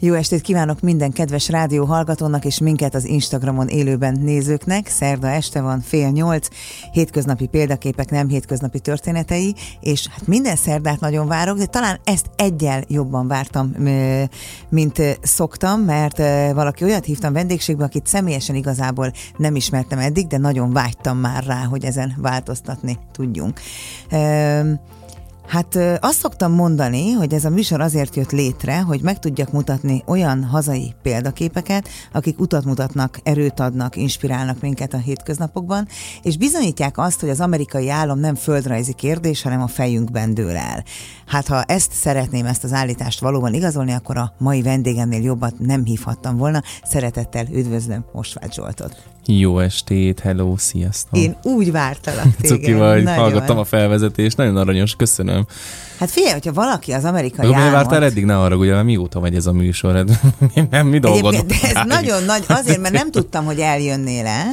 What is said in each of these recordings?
Jó estét kívánok minden kedves rádió hallgatónak és minket az Instagramon élőben nézőknek. Szerda este van fél nyolc, hétköznapi példaképek, nem hétköznapi történetei, és hát minden szerdát nagyon várok, de talán ezt egyel jobban vártam, mint szoktam, mert valaki olyat hívtam vendégségbe, akit személyesen igazából nem ismertem eddig, de nagyon vágytam már rá, hogy ezen változtatni tudjunk. Hát azt szoktam mondani, hogy ez a műsor azért jött létre, hogy meg tudjak mutatni olyan hazai példaképeket, akik utat mutatnak, erőt adnak, inspirálnak minket a hétköznapokban, és bizonyítják azt, hogy az amerikai állam nem földrajzi kérdés, hanem a fejünkben dől el. Hát ha ezt szeretném, ezt az állítást valóban igazolni, akkor a mai vendégemnél jobbat nem hívhattam volna. Szeretettel üdvözlöm Mosvágy Zsoltot. Jó estét, hello, sziasztok! Én úgy vártalak téged. Cuki vagy, nagyon. hallgattam a felvezetést, nagyon aranyos, köszönöm. Hát figyelj, hogyha valaki az amerikai államot... Miért vártál eddig? Ne arra, ugye, mióta megy ez a műsor? Hát, nem, mi dolgod? ez nagyon nagy, azért, mert nem tudtam, hogy eljönnél el,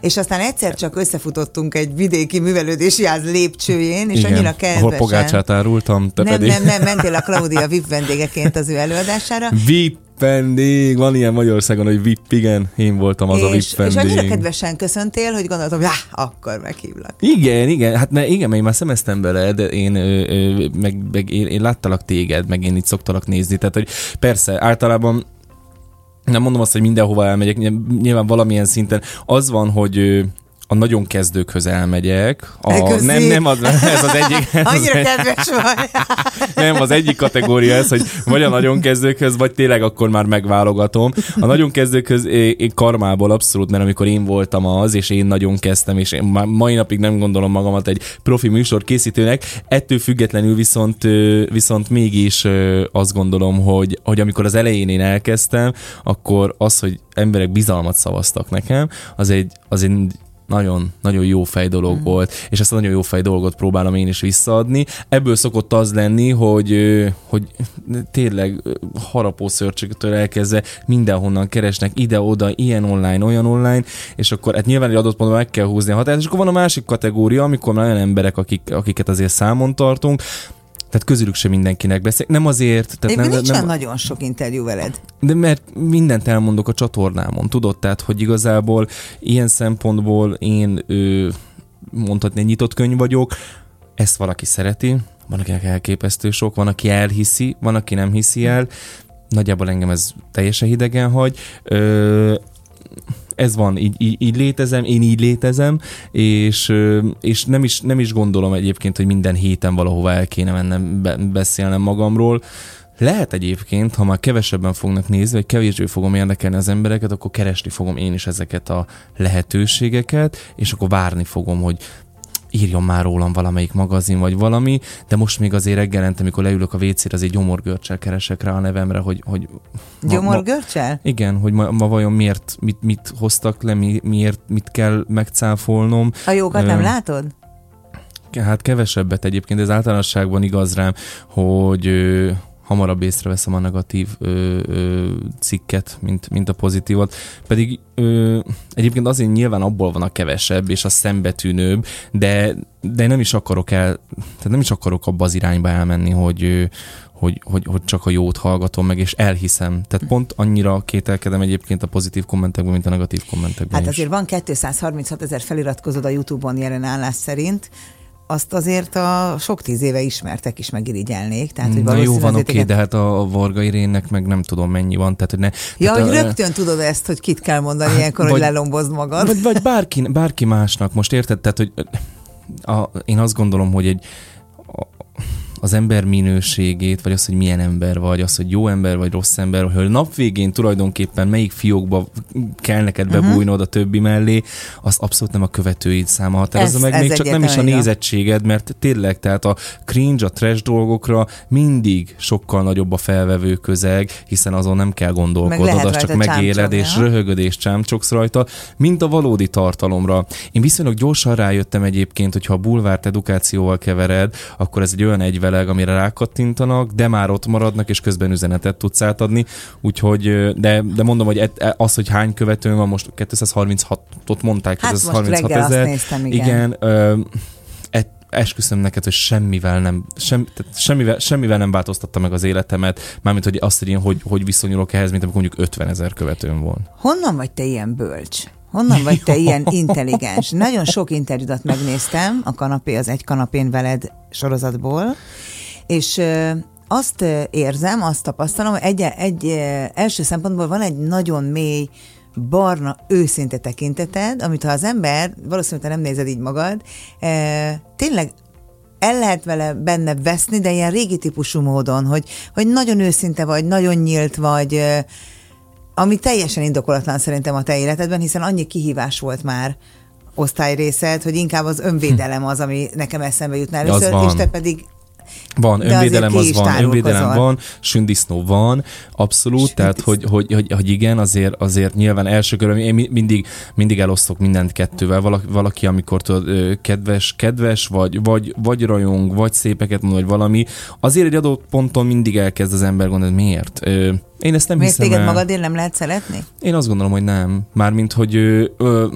és aztán egyszer csak összefutottunk egy vidéki művelődési ház lépcsőjén, és Igen, annyira kedvesen. Ahol pogácsát árultam, te nem, pedig. Nem, nem, mentél a Claudia VIP vendégeként az ő előadására. VIP vendég, van ilyen Magyarországon, hogy VIP, igen, én voltam az és, a VIP vendég. És annyira kedvesen köszöntél, hogy gondoltam, hogy akkor meghívlak. Igen, igen, hát mert igen, mert én már szemeztem bele, de én, ö, ö, meg, meg én, én láttalak téged, meg én itt szoktalak nézni, tehát hogy persze, általában nem mondom azt, hogy mindenhova elmegyek, nyilván valamilyen szinten. Az van, hogy a nagyon kezdőkhöz elmegyek. A, nem, nem, az, ez az egyik. Ez Annyira az kedves vagy. nem, az egyik kategória ez, hogy vagy a nagyon kezdőkhöz, vagy tényleg akkor már megválogatom. A nagyon kezdőkhöz én karmából abszolút, mert amikor én voltam az, és én nagyon kezdtem, és én már mai napig nem gondolom magamat egy profi műsor készítőnek, ettől függetlenül viszont, viszont mégis azt gondolom, hogy, hogy amikor az elején én elkezdtem, akkor az, hogy emberek bizalmat szavaztak nekem, az egy, az egy nagyon, nagyon jó fej dolog mm. volt, és ezt a nagyon jó fej dolgot próbálom én is visszaadni. Ebből szokott az lenni, hogy, hogy tényleg harapó szörcsöktől elkezdve mindenhonnan keresnek ide-oda, ilyen online, olyan online, és akkor hát nyilván egy adott ponton meg kell húzni a határt, és akkor van a másik kategória, amikor már olyan emberek, akik, akiket azért számon tartunk, tehát közülük sem mindenkinek beszél. Nem azért... Tehát nem, nincs nem, nagyon sok interjú veled. De mert mindent elmondok a csatornámon, tudod? Tehát, hogy igazából ilyen szempontból én ő, mondhatni nyitott könyv vagyok, ezt valaki szereti, van, akinek elképesztő sok, van, aki elhiszi, van, aki nem hiszi el, nagyjából engem ez teljesen hidegen hagy. Ö, ez van, így, így, így létezem, én így létezem, és, és nem, is, nem is gondolom egyébként, hogy minden héten valahova el kéne mennem be, beszélnem magamról. Lehet egyébként, ha már kevesebben fognak nézni, vagy kevésbé fogom érdekelni az embereket, akkor keresni fogom én is ezeket a lehetőségeket, és akkor várni fogom, hogy írjon már rólam valamelyik magazin vagy valami, de most még azért reggelente, amikor leülök a WC-re, azért gyomorgörcsel keresek rá a nevemre, hogy... hogy gyomorgörcsel? Igen, hogy ma, ma vajon miért, mit, mit hoztak le, mi, miért, mit kell megcáfolnom. A jókat nem látod? Hát kevesebbet egyébként, ez általánosságban igaz rám, hogy hamarabb észreveszem a negatív ö, ö, cikket, mint, mint a pozitívat. Pedig ö, egyébként azért nyilván abból van a kevesebb, és a szembetűnőbb, de, de nem is akarok el, tehát nem is akarok abba az irányba elmenni, hogy, hogy, hogy, hogy csak a jót hallgatom meg, és elhiszem. Tehát pont annyira kételkedem egyébként a pozitív kommentekben, mint a negatív kommentekben Hát azért is. van 236 ezer feliratkozód a YouTube-on jelen állás szerint, azt azért a sok tíz éve ismertek is megirigyelnék. Tehát, hogy Na jó, van oké, okay, de hát a Varga Irénnek meg nem tudom mennyi van. Tehát, hogy ne, ja, tehát hogy a, rögtön tudod ezt, hogy kit kell mondani hát, ilyenkor, vagy, hogy lelombozd magad. Vagy, vagy bárki, bárki másnak, most érted? Tehát, hogy a, én azt gondolom, hogy egy az ember minőségét, vagy az, hogy milyen ember vagy, az, hogy jó ember vagy rossz ember, hogy a nap végén tulajdonképpen melyik fiókba kell neked mhm. bebújnod a többi mellé, az abszolút nem a követőid száma határozza meg, még csak nem is a nézettséged, mert tényleg, tehát a cringe, a trash dolgokra mindig sokkal nagyobb a felvevő közeg, hiszen azon nem kell gondolkodnod, az csak megéled, és röhögöd és csámcsogsz rajta, mint a valódi tartalomra. Én viszonylag gyorsan rájöttem egyébként, hogyha a bulvárt edukációval kevered, akkor ez egy olyan egyvel beleg, amire rákattintanak, de már ott maradnak, és közben üzenetet tudsz átadni, úgyhogy, de, de mondom, hogy az, hogy hány követőm van, most 236-ot mondták, Hát most 236 reggel azt ezer. néztem, igen. igen ö, esküszöm neked, hogy semmivel nem, sem, tehát semmivel, semmivel nem változtatta meg az életemet, mármint hogy azt, hogy én hogy, hogy viszonyulok ehhez, mint amikor mondjuk 50 ezer követőm volt. Honnan vagy te ilyen bölcs? Honnan vagy te ilyen intelligens? Nagyon sok interjúdat megnéztem, a kanapé az egy kanapén veled sorozatból, és azt érzem, azt tapasztalom, hogy egy, egy első szempontból van egy nagyon mély, barna, őszinte tekinteted, amit ha az ember, valószínűleg te nem nézed így magad, tényleg el lehet vele benne veszni, de ilyen régi típusú módon, hogy, hogy nagyon őszinte vagy, nagyon nyílt vagy, ami teljesen indokolatlan szerintem a te életedben, hiszen annyi kihívás volt már osztályrészed, hogy inkább az önvédelem az, ami nekem eszembe jutna először, és te pedig Van, De önvédelem az van, önvédelem van, sündisznó van, abszolút, tehát hogy, hogy, hogy, hogy igen, azért, azért nyilván első körül, én mi- mindig, mindig elosztok mindent kettővel, valaki, valaki amikor tudod, kedves, kedves, vagy, vagy, vagy rajong, vagy szépeket mond, vagy valami, azért egy adott ponton mindig elkezd az ember gondolni, miért? Én ezt nem miért hiszem téged el. magadért nem lehet szeretni? Én azt gondolom, hogy nem. Mármint, hogy ö, ö,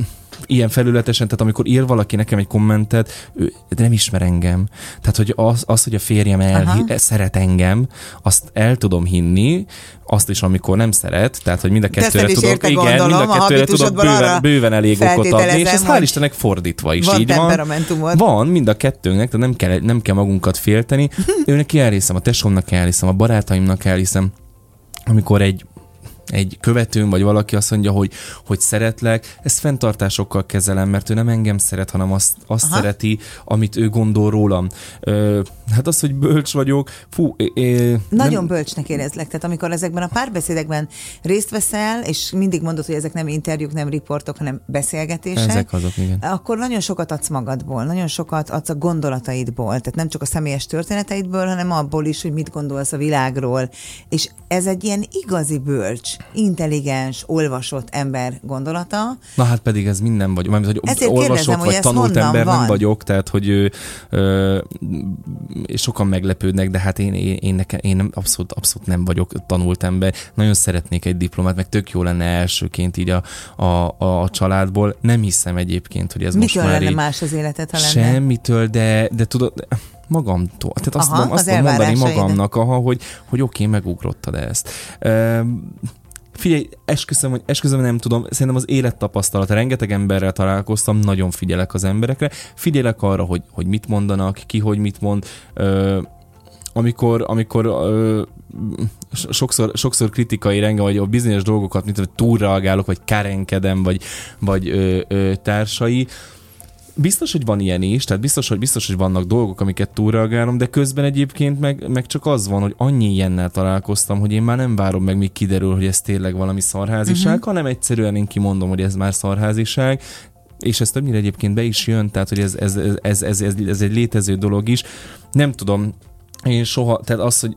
ilyen felületesen, tehát amikor ír valaki nekem egy kommentet, ő nem ismer engem. Tehát, hogy az, az hogy a férjem el, Aha. szeret engem, azt el tudom hinni, azt is, amikor nem szeret, tehát, hogy mind a kettőre tudok, érte, igen, gondolom, mind a a kettőre tudok habitusodból arra bőven, bőven elég okot adni, és ez hál' Istennek fordítva is van így van. Van, mind a kettőnknek, tehát nem kell, nem kell magunkat félteni. Őnek elhiszem, a tesómnak elhiszem, a barátaimnak elhiszem, amikor egy egy követőm, vagy valaki azt mondja, hogy, hogy szeretlek, ezt fenntartásokkal kezelem, mert ő nem engem szeret, hanem azt, azt Aha. szereti, amit ő gondol rólam. Ö, hát az, hogy bölcs vagyok, fú, é, é, Nagyon nem, bölcsnek érezlek, tehát amikor ezekben a párbeszédekben részt veszel, és mindig mondod, hogy ezek nem interjúk, nem riportok, hanem beszélgetések, Ezek azok, igen. akkor nagyon sokat adsz magadból, nagyon sokat adsz a gondolataidból, tehát nem csak a személyes történeteidből, hanem abból is, hogy mit gondolsz a világról. És ez egy ilyen igazi bölcs, intelligens, olvasott ember gondolata. Na hát pedig ez minden vagy, mármint, hogy Ezért olvasott kérdezem, hogy vagy ez tanult ember van? nem vagyok, tehát hogy ö, sokan meglepődnek, de hát én, én, én, nekem, én nem, abszolút, abszolút nem vagyok tanult ember. Nagyon szeretnék egy diplomát, meg tök jó lenne elsőként így a, a, a családból. Nem hiszem egyébként, hogy ez most Mitől már lenne így, más az életed, ha lenne? Semmitől, de, de tudod, magamtól. Tehát azt Aha, tudom, azt az tudom mondani magamnak, aha, hogy, hogy oké, okay, megugrottad ezt. Üm, Figyelj, esküszöm, hogy esküszöm, nem tudom, szerintem az élettapasztalat, rengeteg emberrel találkoztam, nagyon figyelek az emberekre, figyelek arra, hogy, hogy mit mondanak, ki hogy mit mond, ö, amikor, amikor ö, so- sokszor, sokszor kritikai renge, vagy a bizonyos dolgokat, mint hogy túlreagálok, vagy kárenkedem, vagy, vagy ö, ö, társai, Biztos, hogy van ilyen is, tehát biztos, hogy biztos, hogy vannak dolgok, amiket túlreagálom, de közben egyébként meg, meg csak az van, hogy annyi ilyennel találkoztam, hogy én már nem várom meg, míg kiderül, hogy ez tényleg valami szarháziság, uh-huh. hanem egyszerűen én kimondom, hogy ez már szarháziság, és ez többnyire egyébként be is jön, tehát hogy ez, ez, ez, ez, ez, ez, ez egy létező dolog is. Nem tudom, én soha, tehát az, hogy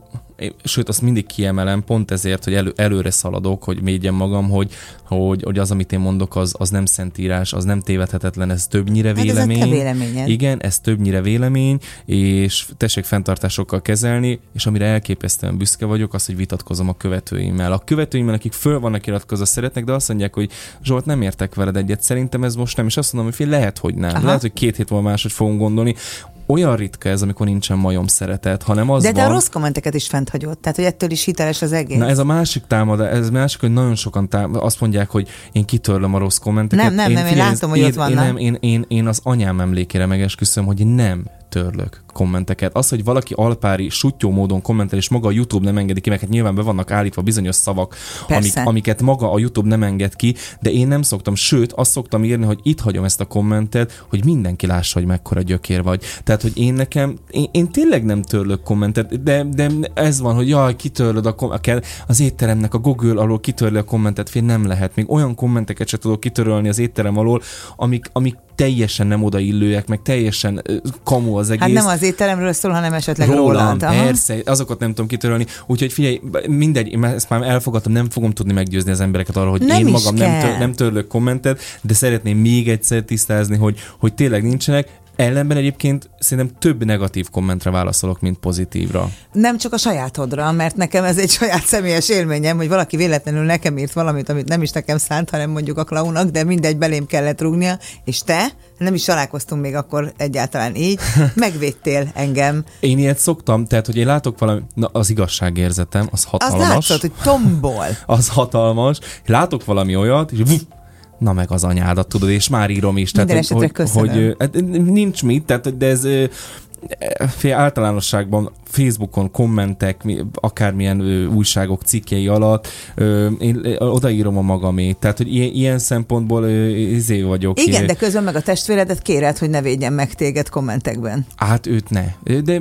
sőt, azt mindig kiemelem, pont ezért, hogy elő, előre szaladok, hogy védjem magam, hogy, hogy, hogy az, amit én mondok, az, az nem szentírás, az nem tévedhetetlen, ez többnyire Hát ez vélemény. te véleményed. Igen, ez többnyire vélemény, és tessék fenntartásokkal kezelni, és amire elképesztően büszke vagyok, az, hogy vitatkozom a követőimmel. A követőimmel, akik föl vannak iratkozva, szeretnek, de azt mondják, hogy Zsolt, nem értek veled egyet, szerintem ez most nem, és azt mondom, hogy fél, lehet, hogy nem. Aha. Lehet, hogy két hét múlva máshogy fogunk gondolni. Olyan ritka ez, amikor nincsen majom szeretet, hanem az De te van... a rossz kommenteket is fent hagyod, tehát hogy ettől is hiteles az egész. Na ez a másik támad, ez másik, hogy nagyon sokan tám- azt mondják, hogy én kitörlöm a rossz kommenteket. Nem, nem, nem, én figyelj, látom, hogy én, ott vannak. Én, nem, én, én, én az anyám emlékére megesküszöm, hogy nem törlök kommenteket. Az, hogy valaki alpári, sutyó módon kommentel, és maga a YouTube nem engedi ki, mert hát nyilván be vannak állítva bizonyos szavak, amik, amiket maga a YouTube nem enged ki, de én nem szoktam, sőt, azt szoktam írni, hogy itt hagyom ezt a kommentet, hogy mindenki lássa, hogy mekkora gyökér vagy. Tehát, hogy én nekem, én, én tényleg nem törlök kommentet, de, de ez van, hogy jaj, kitörlöd a kell az étteremnek a Google alól kitörli a kommentet, fél nem lehet. Még olyan kommenteket se tudok kitörölni az étterem alól, amik, amik teljesen nem odaillőek, meg teljesen kamu az egész. Hát nem az étteremről szól, hanem esetleg rólad. Aha. persze, azokat nem tudom kitörölni. Úgyhogy figyelj, mindegy, én ezt már elfogadtam, nem fogom tudni meggyőzni az embereket arra, hogy Nem én magam nem, tör, nem törlök kommentet, de szeretném még egyszer tisztázni, hogy, hogy tényleg nincsenek. Ellenben egyébként szerintem több negatív kommentre válaszolok, mint pozitívra. Nem csak a sajátodra, mert nekem ez egy saját személyes élményem, hogy valaki véletlenül nekem írt valamit, amit nem is nekem szánt, hanem mondjuk a klaunak, de mindegy, belém kellett rúgnia, és te, nem is találkoztunk még akkor egyáltalán így, megvédtél engem. Én ilyet szoktam, tehát, hogy én látok valami, na, az igazságérzetem, az hatalmas. Az látszott, hogy tombol. az hatalmas. Látok valami olyat, és vuf, na meg az anyádat, tudod, és már írom is. Minden tehát, hogy, köszönöm. hogy, hogy nincs mit, tehát, de ez fél általánosságban Facebookon kommentek, mi- akármilyen ö, újságok cikkei alatt, ö, én ö, odaírom a magamét. Tehát, hogy ilyen, ilyen szempontból ö, izé vagyok. Igen, de közben meg a testvéredet kéred, hogy ne védjen meg téged kommentekben. Hát őt ne. De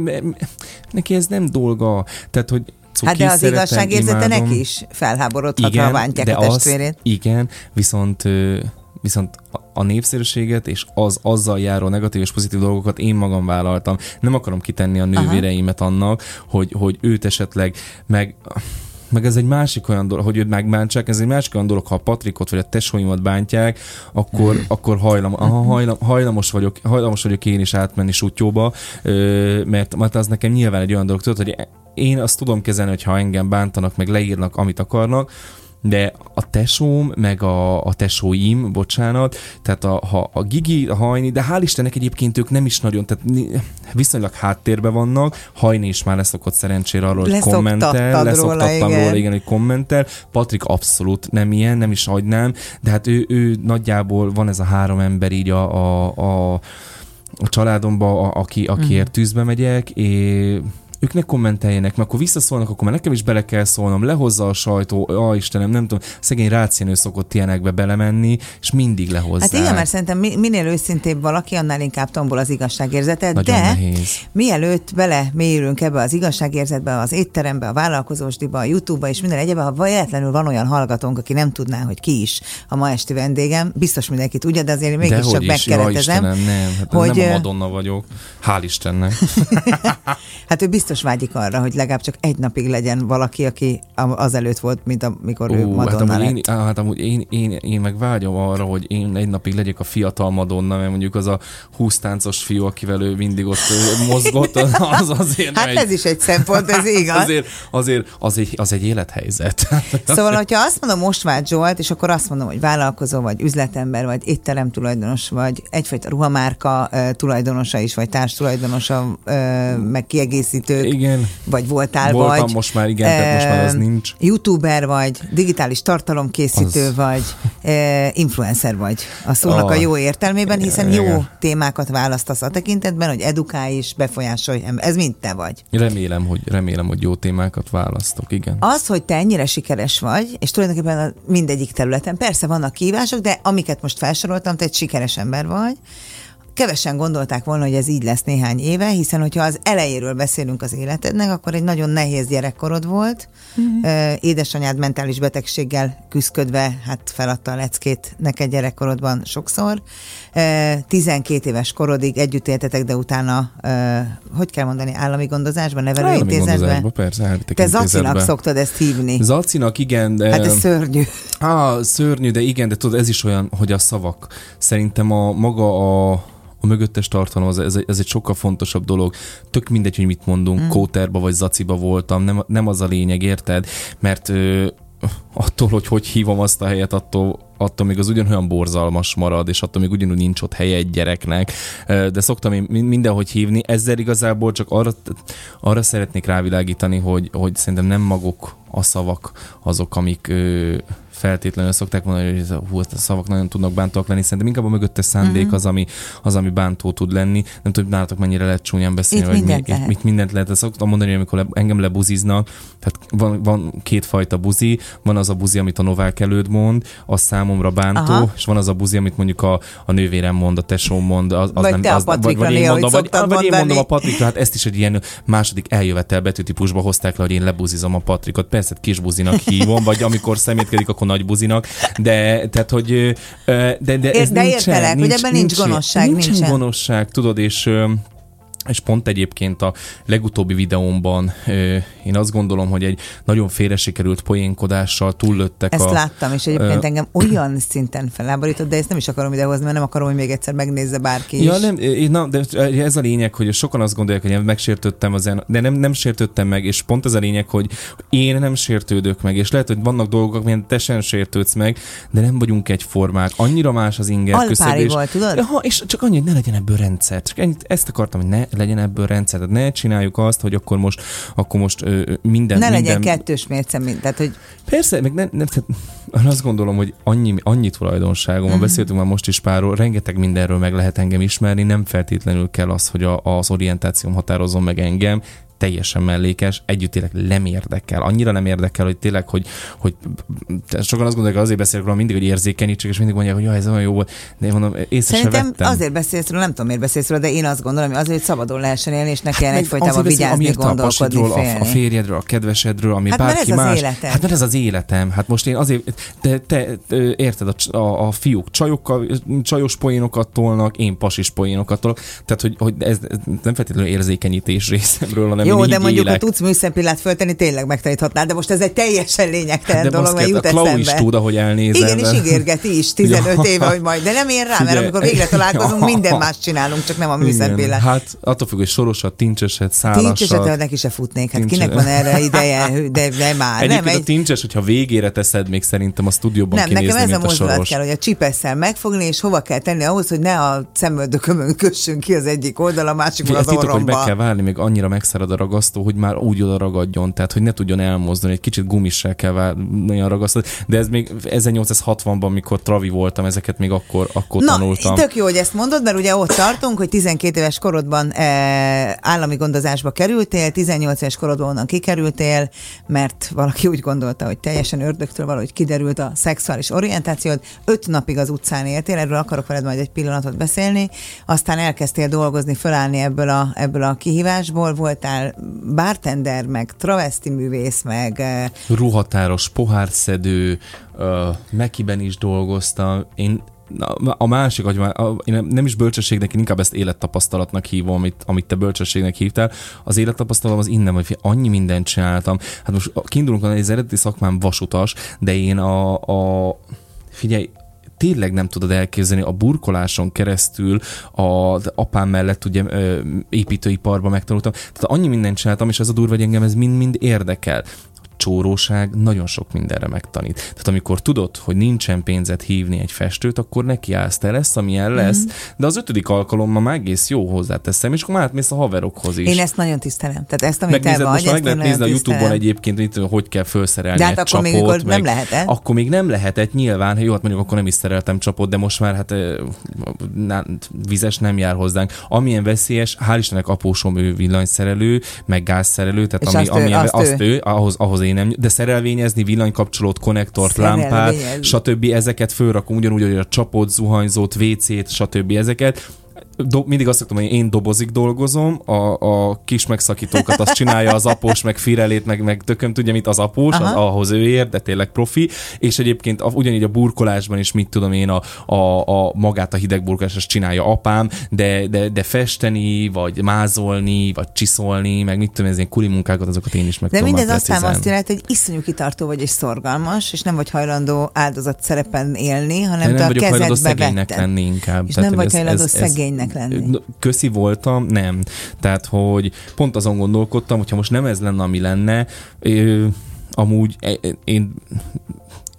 neki ez nem dolga. Tehát, hogy cuki, Hát de az igazságérzete neki is felháborodhat, ha bántják de a testvérét. Azt, igen, viszont viszont a- a népszerűséget és az azzal járó negatív és pozitív dolgokat én magam vállaltam. Nem akarom kitenni a nővéreimet annak, hogy, hogy őt esetleg meg meg ez egy másik olyan dolog, hogy őt megbántsák, ez egy másik olyan dolog, ha a Patrikot vagy a tesóimat bántják, akkor, akkor hajlam, aha, hajlam, hajlamos, vagyok, hajlamos vagyok én is átmenni sutyóba, mert, mert az nekem nyilván egy olyan dolog, tudod, hogy én azt tudom kezelni, hogy ha engem bántanak, meg leírnak, amit akarnak, de a tesóm, meg a, a tesóim, bocsánat, tehát a, ha a Gigi, a Hajni, de hál' Istennek egyébként ők nem is nagyon, tehát viszonylag háttérbe vannak, Hajni is már leszokott szerencsére arról, hogy kommentel, róla, leszoktattam igen. róla, igen, hogy kommentel, Patrik abszolút nem ilyen, nem is hagynám, de hát ő, ő nagyjából van ez a három ember így a, a, a, a családomba, a, aki, akiért tűzbe megyek, és ők ne kommenteljenek, mert akkor visszaszólnak, akkor már nekem is bele kell szólnom, lehozza a sajtó, ó, Istenem, nem tudom, szegény rácienő szokott ilyenekbe belemenni, és mindig lehozza. Hát igen, mert szerintem mi- minél őszintébb valaki, annál inkább tombol az igazságérzete, Nagyon de nehéz. mielőtt bele mélyülünk ebbe az igazságérzetbe, az étterembe, a vállalkozósdiba, a YouTube-ba és minden egyébben, ha véletlenül van olyan hallgatónk, aki nem tudná, hogy ki is a ma esti vendégem, biztos mindenki tudja, de azért mégiscsak is, ja, megkeretezem. Istenem, nem, hát hogy, nem a Madonna vagyok. Hál' Istennek. Hát ő biztos vágyik arra, hogy legalább csak egy napig legyen valaki, aki azelőtt volt, mint amikor ő hát Madonna amúgy, lett. én, á, hát amúgy én, én, én, meg vágyom arra, hogy én egy napig legyek a fiatal Madonna, mert mondjuk az a húsztáncos fiú, akivel ő mindig ott mozgott, az azért Hát nem ez is egy szempont, ez igaz. Azért, azért az, egy, az egy élethelyzet. Szóval, hogyha azt mondom Mosváth Zsolt, és akkor azt mondom, hogy vállalkozó, vagy üzletember, vagy étterem tulajdonos, vagy egyfajta ruhamárka tulajdonosa is, vagy társtulajdonosa, ö, meg kiegészítők, Igen. vagy voltál, Voltam vagy. most már, igen, tehát most már az nincs. Youtuber vagy, digitális tartalomkészítő Az- vagy, ö, influencer vagy a szónak a Ah. jó értelmében, hiszen jó Igen. témákat választasz a tekintetben, hogy edukálj és befolyásolj. Ez mind te vagy. Remélem, hogy, remélem, hogy jó témákat választok, igen. Az, hogy te ennyire sikeres vagy, és tulajdonképpen a mindegyik területen, persze vannak kívások, de amiket most felsoroltam, te egy sikeres ember vagy, kevesen gondolták volna, hogy ez így lesz néhány éve, hiszen hogyha az elejéről beszélünk az életednek, akkor egy nagyon nehéz gyerekkorod volt. Uh-huh. Édesanyád mentális betegséggel küzdködve, hát feladta a leckét neked gyerekkorodban sokszor. Ö, 12 éves korodig együtt éltetek, de utána, hogy kell mondani, állami gondozásban, Állami nevelőintézetben? persze, Te Zacinak szoktad ezt hívni. Zacinak, igen, de... Hát ez szörnyű. Á, szörnyű, de igen, de tudod, ez is olyan, hogy a szavak. Szerintem a maga a a mögöttes tartalom, az, ez, ez egy sokkal fontosabb dolog. Tök mindegy, hogy mit mondunk, mm. Kóterba vagy Zaciba voltam, nem, nem az a lényeg, érted? Mert ö, attól, hogy hogy hívom azt a helyet, attól, attól még az ugyanolyan borzalmas marad, és attól még ugyanúgy nincs ott helye egy gyereknek. De szoktam én min- mindenhogy hívni. Ezzel igazából csak arra, arra szeretnék rávilágítani, hogy, hogy szerintem nem maguk a szavak azok, amik feltétlenül szokták mondani, hogy ez a, hú, ezt a szavak nagyon tudnak bántóak lenni. Szerintem inkább a mögöttes szándék Mhm. az, ami, az, ami bántó tud lenni. Nem tudom, nálatok mennyire lehet csúnyán beszélni, Itt vagy mindent mi, lehet. itt mindent lehet. Ezt szoktam mondani, hogy amikor le, engem lebuziznak, tehát van, van kétfajta buzi, van az a buzi, amit a novák előtt mond, az számomra bántó, Aha. és van az a buzi, amit mondjuk a, a nővérem mond, a tesóm mond, az, az Vagy nem, te a az, Patrikra vagy, vagy én mondom, vagy, vagy én mondom a Patrikra, hát ezt is egy ilyen második eljövetel betűtípusba hozták le, hogy én lebuzizom a Patrikot. Persze kis buzinak hívom, vagy amikor szemétkedik, akkor nagy buzinak, de tehát, hogy de, de ez de nincsen, értelek, hogy ebben nincs gonoszság, nincsen. nincsen. gonoszság, tudod, és és pont egyébként a legutóbbi videómban ö, én azt gondolom, hogy egy nagyon félre sikerült poénkodással túllöttek Ezt a... láttam, és egyébként engem olyan szinten feláborított, de ezt nem is akarom idehozni, mert nem akarom, hogy még egyszer megnézze bárki Ja, is. nem, na, de ez a lényeg, hogy sokan azt gondolják, hogy én megsértődtem az de nem, nem sértődtem meg, és pont ez a lényeg, hogy én nem sértődök meg, és lehet, hogy vannak dolgok, amilyen te sem sértődsz meg, de nem vagyunk egyformák. Annyira más az inger Alpári küszöb, és, volt, tudod? Ja, és csak annyi, hogy ne legyen ebből rendszer. Csak ennyit, ezt akartam, hogy ne legyen ebből rendszer. Tehát ne csináljuk azt, hogy akkor most, akkor most ö, minden... ne minden, legyen kettős mérce, mint, tehát hogy Persze, meg nem, nem tehát azt gondolom, hogy annyi, annyi tulajdonságom, mm. beszéltünk már most is párról, rengeteg mindenről meg lehet engem ismerni, nem feltétlenül kell az, hogy a, az orientációm határozom meg engem, teljesen mellékes, együtt tényleg nem érdekel. Annyira nem érdekel, hogy tényleg, hogy, hogy sokan azt gondolják, hogy azért beszélek róla mindig, hogy érzékenyítsek, és mindig mondják, hogy jaj, ez olyan jó volt. De én mondom, észre se Szerintem vettem. azért beszélsz róla, nem tudom miért beszélsz róla, de én azt gondolom, hogy azért, hogy szabadon lehessen élni, és ne kelljen Meg egyfolytában beszél, vigyázni, a gondolkodni, a, a félni. férjedről, a kedvesedről, ami Hát mert bárki ez az más. életed. Hát mert ez az életem. Hát most én azért, te, te, te érted, a, a, a fiúk csajokkal, csajos poénokat tolnak, én pasis poénokat tolok. Tehát, hogy, hogy ez, ez nem feltétlenül érzékenyítés részemről, hanem Jó, de mondjuk, élek. ha tudsz műszempillát föltenni, tényleg megtaníthatnál, de most ez egy teljesen lényegtelen Hát de dolog, mert kell, jut a Klau is tud, ahogy elnézem. Igen, és ígérgeti is 15 Ja. éve, hogy majd, de nem ér rá, mert amikor végre találkozunk, minden más csinálunk, csak nem a műszempillát. Hát attól függ, hogy sorosat, tincseset, Tincseset szálasat. neki se futnék, hát kinek van erre ideje, de, de már. Egyébként nem, a egy, tincses, hogyha végére teszed, még szerintem a stúdióban nem, nekem ez a a mozdulat kell, hogy a csipesszel megfogni, és hova kell tenni ahhoz, hogy ne a szemöldökömön kössön ki az egyik oldal, a másikon Ez az titok, hogy orromba. kell várni, még annyira megszárad a ragasztó, hogy már úgy oda ragadjon, tehát hogy ne tudjon elmozdulni, egy kicsit gumissal kell a ragasztót. De ez még 1860-ban, mikor Travi voltam, ezeket még akkor, akkor Na, tanultam. tök jó, hogy ezt mondod, mert ugye ott tartunk, hogy 12 éves korodban e, állami gondozásba kerültél, 18 éves korodban onnan kikerültél, mert valaki úgy gondolta, hogy teljesen ördögtől valahogy kiderült a szexuális orientációd. Öt napig az utcán éltél, erről akarok veled majd egy pillanatot beszélni, aztán elkezdtél dolgozni, fölállni ebből a, ebből a kihívásból, voltál bartender, meg travesti művész, meg Ruhatáros, pohárszedő, Mekiben is dolgoztam. Én a másik, hogy én nem- is bölcsességnek, én inkább ezt élettapasztalatnak hívom, amit, amit te bölcsességnek hívtál. Az élettapasztalatom az innen, hogy annyi mindent csináltam. Hát most kiindulunk, hogy az eredeti szakmám vasutas, de én a, a figyelj, tényleg nem tudod elképzelni, a burkoláson keresztül a apám mellett ugye építőiparban megtanultam. Tehát annyi mindent csináltam, és ez a durva, hogy engem ez mind-mind érdekel. Csóróság nagyon sok mindenre megtanít. Tehát amikor tudod, hogy nincsen pénzet hívni egy festőt, akkor neki állsz, te lesz, amilyen lesz, mm. de az ötödik alkalommal már egész jó hozzáteszem, és akkor már átmész a haverokhoz is. én ezt nagyon tisztelem. Tehát ezt, amit te Megnézed, most vagy, már meg lehet nézni a Youtube-on egyébként, hogy hogy kell felszerelni De hát egy akkor még csapot. nem meg- lehetett? Akkor még nem lehetett, nyilván, jó, hát mondjuk akkor nem is szereltem csapot, de most már hát na, vizes nem jár hozzánk. Amilyen veszélyes, hál' Istennek apósom ő villanyszerelő, meg gázszerelő, tehát És ami, azt ő- amilyen, azt azt, ő. ő, ahhoz, ahhoz én nem, de szerelvényezni, villanykapcsolót, konnektort, lámpát, stb. ezeket fölrakom, ugyanúgy, hogy a csapot, zuhanyzót, WC-t, stb. ezeket do, mindig azt szoktam, hogy én dobozik dolgozom, a, a kis megszakítókat azt csinálja az após, meg firelét, meg, meg tököm tudja, mit az após, az, ahhoz ő ér, de tényleg profi, és egyébként a, ugyanígy a burkolásban is, mit tudom én, a, a, a magát a hidegburkolást azt csinálja apám, de, de, de festeni, vagy mázolni, vagy csiszolni, meg mit tudom, én, ez ilyen kuli munkákat, azokat én is meg De mindez aztán azt jelenti, hogy iszonyú kitartó vagy és szorgalmas, és nem vagy hajlandó áldozat szerepen élni, hanem De te nem a vagyok hajlandó szegénynek vetted. lenni inkább. És Tehát, nem vagy hajlandó szegénynek lenni. Köszi voltam, nem. Tehát, hogy pont azon gondolkodtam, hogyha most nem ez lenne, ami lenne, ö, amúgy e- e- én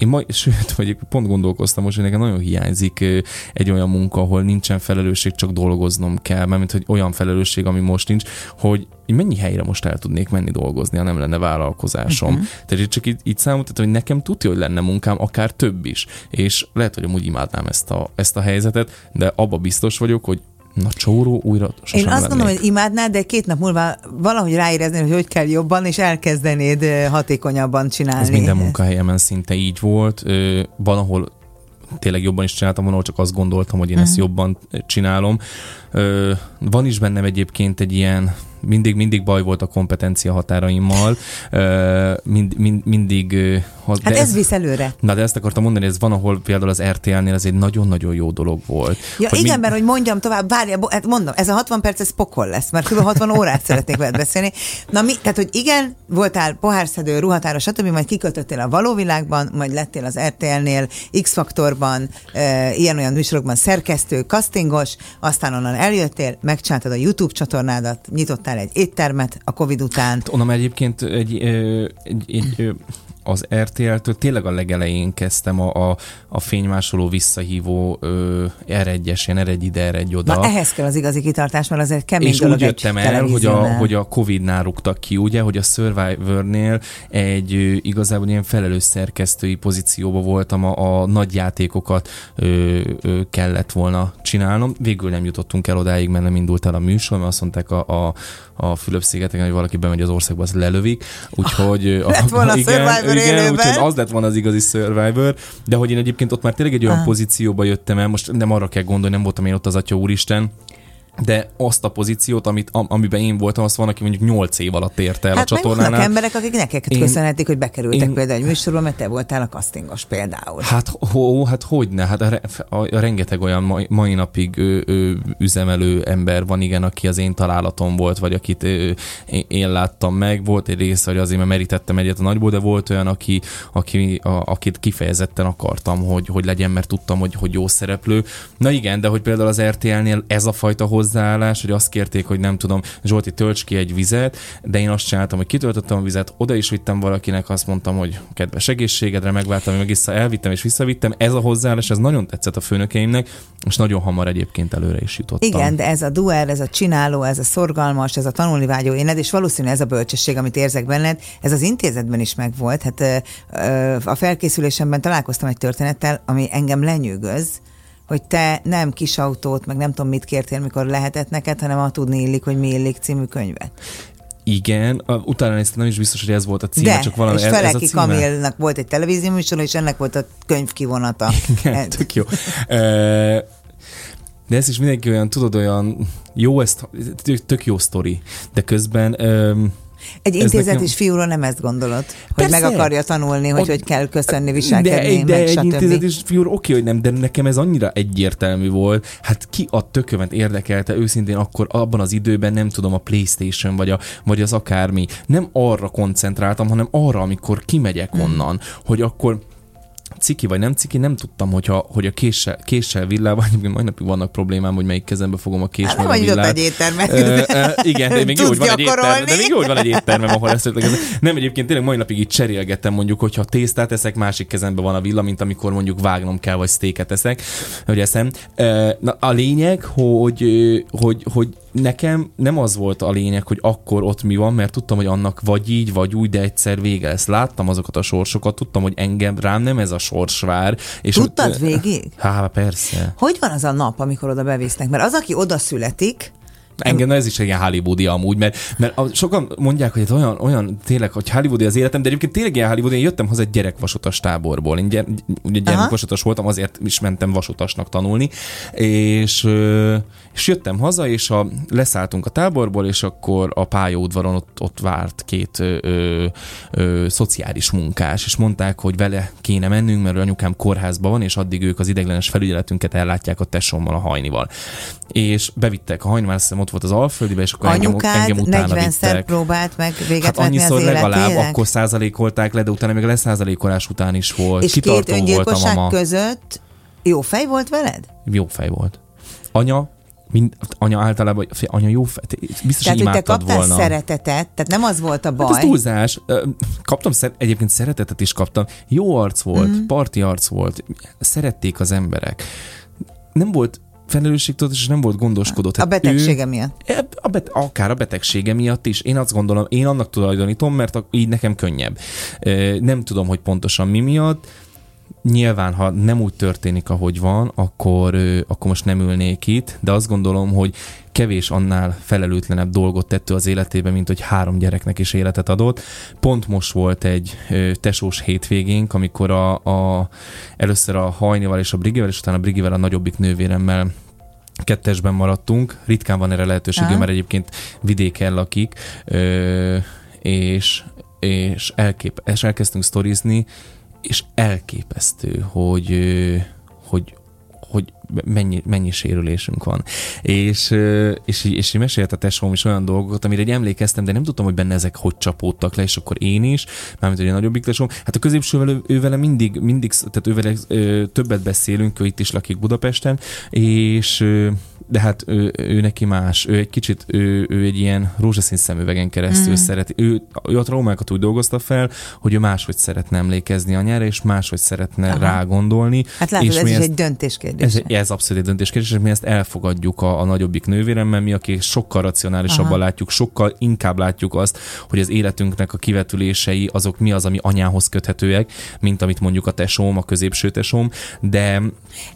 én majd, sőt, vagy pont gondolkoztam most, hogy nekem nagyon hiányzik egy olyan munka, ahol nincsen felelősség, csak dolgoznom kell, mert hogy olyan felelősség, ami most nincs, hogy mennyi helyre most el tudnék menni dolgozni, ha nem lenne vállalkozásom. Uh-huh. Tehát csak így, így számoltam, hogy nekem tudja, hogy lenne munkám, akár több is. És lehet, hogy amúgy imádnám ezt a, ezt a helyzetet, de abba biztos vagyok, hogy na csóró újra sosem Én azt lennék. gondolom, hogy imádnád, de két nap múlva valahogy ráéreznéd, hogy hogy kell jobban, és elkezdenéd hatékonyabban csinálni. Ez minden munkahelyemen szinte így volt. Van, ahol tényleg jobban is csináltam, ahol csak azt gondoltam, hogy én ezt Mhm. jobban csinálom. Van is bennem egyébként egy ilyen mindig, mindig baj volt a kompetencia határaimmal, mind, mind, mindig... Hát ez, ez visz előre. Na, de ezt akartam mondani, ez van, ahol például az RTL-nél ez egy nagyon-nagyon jó dolog volt. Ja, hogy igen, mind... mert hogy mondjam tovább, várja, hát mondom, ez a 60 perc, ez pokol lesz, mert kb. 60 órát szeretnék veled beszélni. Na mi, tehát, hogy igen, voltál pohárszedő, ruhatára, stb., majd kiköltöttél a való világban, majd lettél az RTL-nél, X-faktorban, e, ilyen-olyan műsorokban szerkesztő, castingos, aztán onnan eljöttél, megcsináltad a YouTube csatornádat, nyitottál egy éttermet a Covid után. Hát onnan egyébként egy, egy, egy, egy az RTL-től tényleg a legelején kezdtem a, a, a fénymásoló visszahívó ö, R1-es, ilyen R1 ide, R1 oda. Na ehhez kell az igazi kitartás, mert azért kemény És dolog úgy jöttem el, hogy a, hogy a Covid-nál rúgtak ki, ugye, hogy a Survivor-nél egy ö, igazából ilyen felelős szerkesztői pozícióba voltam, a, a nagy játékokat ö, ö, kellett volna csinálnom. Végül nem jutottunk el odáig, mert nem indult el a műsor, mert azt mondták a, a, a Fülöp-szigeteken, hogy valaki bemegy az országba, azt lelövik. Úgyhogy... Lett volna a, igen, igen, úgyhogy az lett volna az igazi Survivor, de hogy én egyébként ott már tényleg egy olyan ah. pozícióba jöttem el, most nem arra kell gondolni, nem voltam én ott az Atya Úristen, de azt a pozíciót, amit, amiben én voltam, azt van, aki mondjuk 8 év alatt érte el hát a csatornánál. Hát emberek, akik neked én, köszönhetik, hogy bekerültek én, például egy műsorba, mert te voltál a castingos például. Hát, ho, hát hogyne, hát a, a, a rengeteg olyan mai, mai napig ő, ő, üzemelő ember van, igen, aki az én találatom volt, vagy akit ő, én, én láttam meg. Volt egy része, hogy azért mert merítettem egyet a nagyból, de volt olyan, aki, aki, a, akit kifejezetten akartam, hogy, hogy legyen, mert tudtam, hogy, hogy jó szereplő. Na igen, de hogy például az RTL-nél ez a fajta hozzáállás, hogy azt kérték, hogy nem tudom, Zsolti, tölts ki egy vizet, de én azt csináltam, hogy kitöltöttem a vizet, oda is vittem valakinek, azt mondtam, hogy kedves egészségedre, megváltam, meg vissza, elvittem és visszavittem. Ez a hozzáállás, ez nagyon tetszett a főnökeimnek, és nagyon hamar egyébként előre is jutottam. Igen, de ez a duel, ez a csináló, ez a szorgalmas, ez a tanulni vágyó éned, és valószínűleg ez a bölcsesség, amit érzek benned, ez az intézetben is megvolt. Hát a felkészülésemben találkoztam egy történettel, ami engem lenyűgöz, hogy te nem kis autót, meg nem tudom mit kértél, mikor lehetett neked, hanem a tudni illik, hogy mi illik című könyvet. Igen, utána néztem, nem is biztos, hogy ez volt a címe, De, csak valami és ez, ez a címe. Kamilnak volt egy televízió műsor, és ennek volt a könyv kivonata. Igen, tök jó. De ez is mindenki olyan, tudod, olyan jó, ez tök jó sztori, de közben egy intézet nekem... is fiúról nem ezt gondolod, hogy Persze. meg akarja tanulni, hogy Ott... hogy kell köszönni, viselkedni, De, de meg, egy stb. intézet is fiúról oké, hogy nem, de nekem ez annyira egyértelmű volt. Hát ki a tökömet érdekelte őszintén akkor abban az időben, nem tudom, a Playstation vagy, a, vagy az akármi. Nem arra koncentráltam, hanem arra, amikor kimegyek hmm. onnan, hogy akkor ciki vagy nem ciki, nem tudtam, hogyha, hogy a késsel, késsel villával, egyébként majd napig vannak problémám, hogy melyik kezembe fogom a kés hát, meg a villát. egy éttermet. Igen, de még jó, hogy van egy éttermem, de még jó, hogy van egy éttermem, ahol ezt Nem, egyébként tényleg mai napig így cserélgettem, mondjuk, hogyha tésztát eszek, másik kezembe van a villa, mint amikor mondjuk vágnom kell, vagy sztéket eszek, hogy eszem. Na, a lényeg, hogy, hogy, hogy nekem nem az volt a lényeg, hogy akkor ott mi van, mert tudtam, hogy annak vagy így, vagy úgy, de egyszer vége lesz. Láttam azokat a sorsokat, tudtam, hogy engem rám nem ez a sors vár. És Tudtad hogy, végig? Há, persze. Hogy van az a nap, amikor oda bevisznek? Mert az, aki oda születik, Engem ez is egy ilyen hollywoodi amúgy, mert, mert a, sokan mondják, hogy ez olyan, olyan tényleg, hogy hollywoodi az életem, de egyébként tényleg ilyen hollywoodi, én jöttem haza egy gyerekvasutas táborból. Én gyere, ugye gyerekvasutas voltam, azért is mentem vasutasnak tanulni, és, és jöttem haza, és a, leszálltunk a táborból, és akkor a pályaudvaron ott, ott várt két ö, ö, ö, szociális munkás, és mondták, hogy vele kéne mennünk, mert anyukám kórházban van, és addig ők az ideglenes felügyeletünket ellátják a tesómmal, a hajnival. És bevittek a hajnival, azt hiszem, ott volt az Alföldibe, és akkor Anyukád engem, engem utána 40 vittek. próbált meg véget hát annyiszor az legalább, akkor százalékolták le, de utána még a leszázalékolás után is volt. És Kitartó két öngyilkosság voltam, között jó fej volt veled? Jó fej volt. Anya mind, anya általában, anya jó, biztos, tehát, hogy te kaptál volna. szeretetet, tehát nem az volt a baj. Hát ez túlzás. Kaptam, egyébként szeretetet is kaptam. Jó arc volt, mm. parti arc volt, szerették az emberek. Nem volt felelősségtudat, és nem volt gondoskodott. Hát a betegsége ő, miatt? E, a bet, akár a betegsége miatt is. Én azt gondolom, én annak tulajdonítom, mert így nekem könnyebb. Nem tudom, hogy pontosan mi miatt, nyilván, ha nem úgy történik, ahogy van, akkor, akkor most nem ülnék itt, de azt gondolom, hogy kevés annál felelőtlenebb dolgot tettő az életében, mint hogy három gyereknek is életet adott. Pont most volt egy tesós hétvégénk, amikor a, a, először a Hajnival és a Brigivel, és utána a Brigivel a nagyobbik nővéremmel kettesben maradtunk, ritkán van erre lehetőségem, mert egyébként vidéken lakik, ö, és, és, elkép, és elkezdtünk sztorizni, és elképesztő, hogy, hogy, hogy mennyi, mennyi sérülésünk van. És, és, és mesélt a tesóm is olyan dolgokat, amire egy emlékeztem, de nem tudtam, hogy benne ezek hogy csapódtak le, és akkor én is, mármint egy nagyobbik tesóm. Hát a középsővel ővele mindig, mindig, tehát ővele ö, többet beszélünk, ő itt is lakik Budapesten, és de hát ő, ő neki más, ő egy kicsit, ő, ő egy ilyen rózsaszín szemüvegen keresztül mm. szereti. Ő, ő a traumákat úgy dolgozta fel, hogy ő máshogy szeretne emlékezni anyára, és máshogy szeretne Aha. rá gondolni. Hát látod, és ez mi is ezt, egy döntéskérdés. Ez, ez abszolút egy döntéskérdés, és mi ezt elfogadjuk a, a nagyobbik nővéremmel, mi, akik sokkal racionálisabban Aha. látjuk, sokkal inkább látjuk azt, hogy az életünknek a kivetülései azok mi az, ami anyához köthetőek, mint amit mondjuk a tesóm, a középső tesóm, de...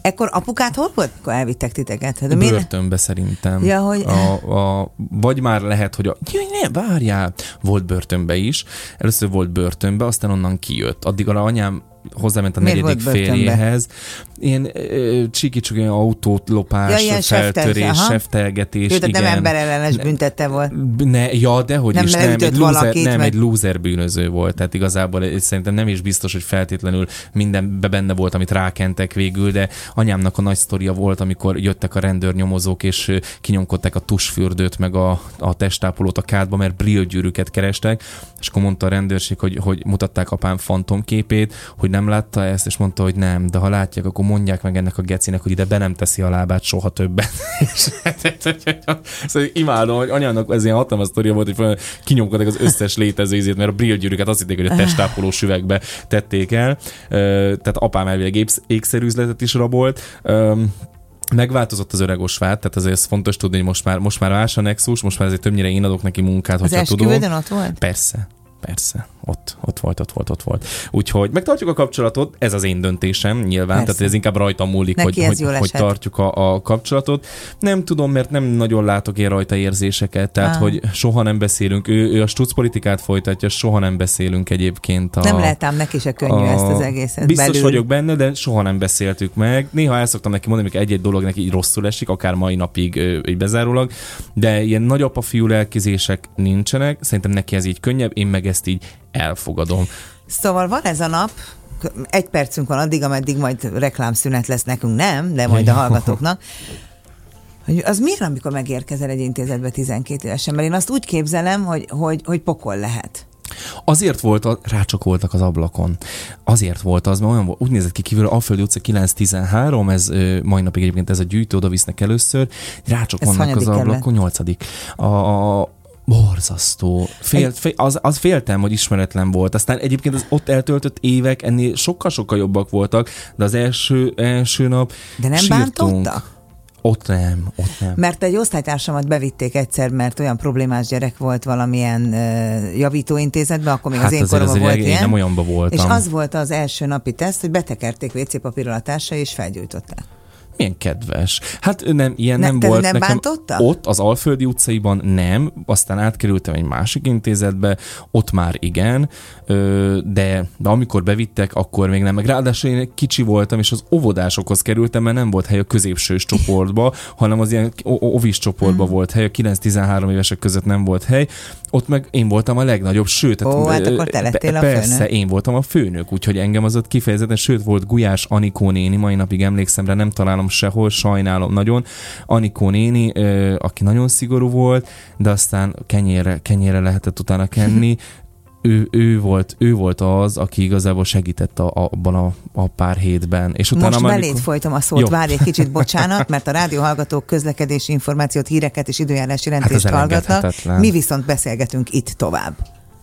Ekkor apukát hol volt, elvittek titeket? Hát, de börtönbe szerintem. Ja, hogy... a, a, vagy már lehet, hogy a... Ne, várjál! Volt börtönbe is. Először volt börtönbe, aztán onnan kijött. Addig a anyám hozzáment a Miért negyedik férjéhez. Ilyen csiki autót lopás, ja, feltörés, seftelgetés. Jó, igen. nem emberellenes büntette volt. Ne, ja, de hogy nem is, nem, egy loser, nem meg... egy loser bűnöző volt, tehát igazából szerintem nem is biztos, hogy feltétlenül mindenbe benne volt, amit rákentek végül, de anyámnak a nagy sztoria volt, amikor jöttek a rendőrnyomozók, és kinyomkodták a tusfürdőt, meg a, a testápolót a kádba, mert brillgyűrűket kerestek, és akkor mondta a rendőrség, hogy, hogy mutatták apám fantomképét, hogy nem látta ezt, és mondta, hogy nem, de ha látják, akkor mondják meg ennek a gecinek, hogy ide be nem teszi a lábát soha többet. szóval imádom, hogy anyának ez ilyen hatalmas sztoria volt, hogy kinyomkodtak az összes létező ízét, mert a brillgyűrűket azt hitték, hogy a testápoló süvegbe tették el. Tehát apám elvileg ékszerűzletet is rabolt. Megváltozott az öreg osvát, tehát azért ez fontos tudni, hogy most már, most már más a Nexus, most már azért többnyire én adok neki munkát, az hogyha tudom. ott volt? Persze persze, ott, ott volt, ott volt, ott volt. Úgyhogy megtartjuk a kapcsolatot, ez az én döntésem nyilván, persze. tehát ez inkább rajta múlik, Neki hogy, hogy, hogy tartjuk a, a kapcsolatot. Nem tudom, mert nem nagyon látok én rajta érzéseket, tehát ah. hogy soha nem beszélünk, ő, ő a stuc politikát folytatja, soha nem beszélünk egyébként. A, nem lehet ám neki se könnyű a, ezt az egészet Biztos belül. vagyok benne, de soha nem beszéltük meg. Néha el szoktam neki mondani, hogy egy-egy dolog neki így rosszul esik, akár mai napig így bezárólag, de ilyen nagyapa fiú lelkizések nincsenek, szerintem neki ez így könnyebb, én meg ezt így elfogadom. Szóval van ez a nap, egy percünk van addig, ameddig majd reklámszünet lesz nekünk, nem, de majd a hallgatóknak. Hogy az miért, amikor megérkezel egy intézetbe 12 évesen? Mert én azt úgy képzelem, hogy, hogy, hogy pokol lehet. Azért volt, a, rácsokoltak az ablakon. Azért volt az, mert olyan volt, úgy nézett ki kívül, Alföldi utca 913, ez mai napig egyébként ez a gyűjtő, oda visznek először, rácsokolnak az ablakon, nyolcadik. A, a, Borzasztó. Fél, fél, az, az féltem, hogy ismeretlen volt. Aztán egyébként az ott eltöltött évek ennél sokkal-sokkal jobbak voltak, de az első, első nap De nem sírtunk. bántottak? Ott nem, ott nem. Mert egy osztálytársamat bevitték egyszer, mert olyan problémás gyerek volt valamilyen uh, javítóintézetben, akkor még hát az én koromban volt ilyen. nem olyanba voltam. És az volt az első napi teszt, hogy betekerték WC papírral a társai, és felgyújtották. Milyen kedves. Hát nem, ilyen ne, nem volt. nem nekem. Bántotta? Ott az Alföldi utcaiban nem, aztán átkerültem egy másik intézetbe, ott már igen, de, de amikor bevittek, akkor még nem. Meg ráadásul én kicsi voltam, és az óvodásokhoz kerültem, mert nem volt hely a középsős csoportba, hanem az ilyen ovis csoportba mm. volt hely, a 9-13 évesek között nem volt hely. Ott meg én voltam a legnagyobb, sőt, Ó, hát akkor te lettél a persze, főnök. én voltam a főnök, úgyhogy engem az ott kifejezetten, sőt, volt Gulyás Anikó néni, mai napig emlékszem rá, nem találom sehol, sajnálom nagyon. Anikó néni, aki nagyon szigorú volt, de aztán kenyére, kenyére lehetett utána kenni, ő, ő, volt, ő volt az, aki igazából segített a, abban a, a pár hétben. És utána Most amikor... folytom a szót, Jó. várj egy kicsit, bocsánat, mert a rádióhallgatók közlekedési információt, híreket és időjárási jelentést hát hallgatnak. Mi viszont beszélgetünk itt tovább.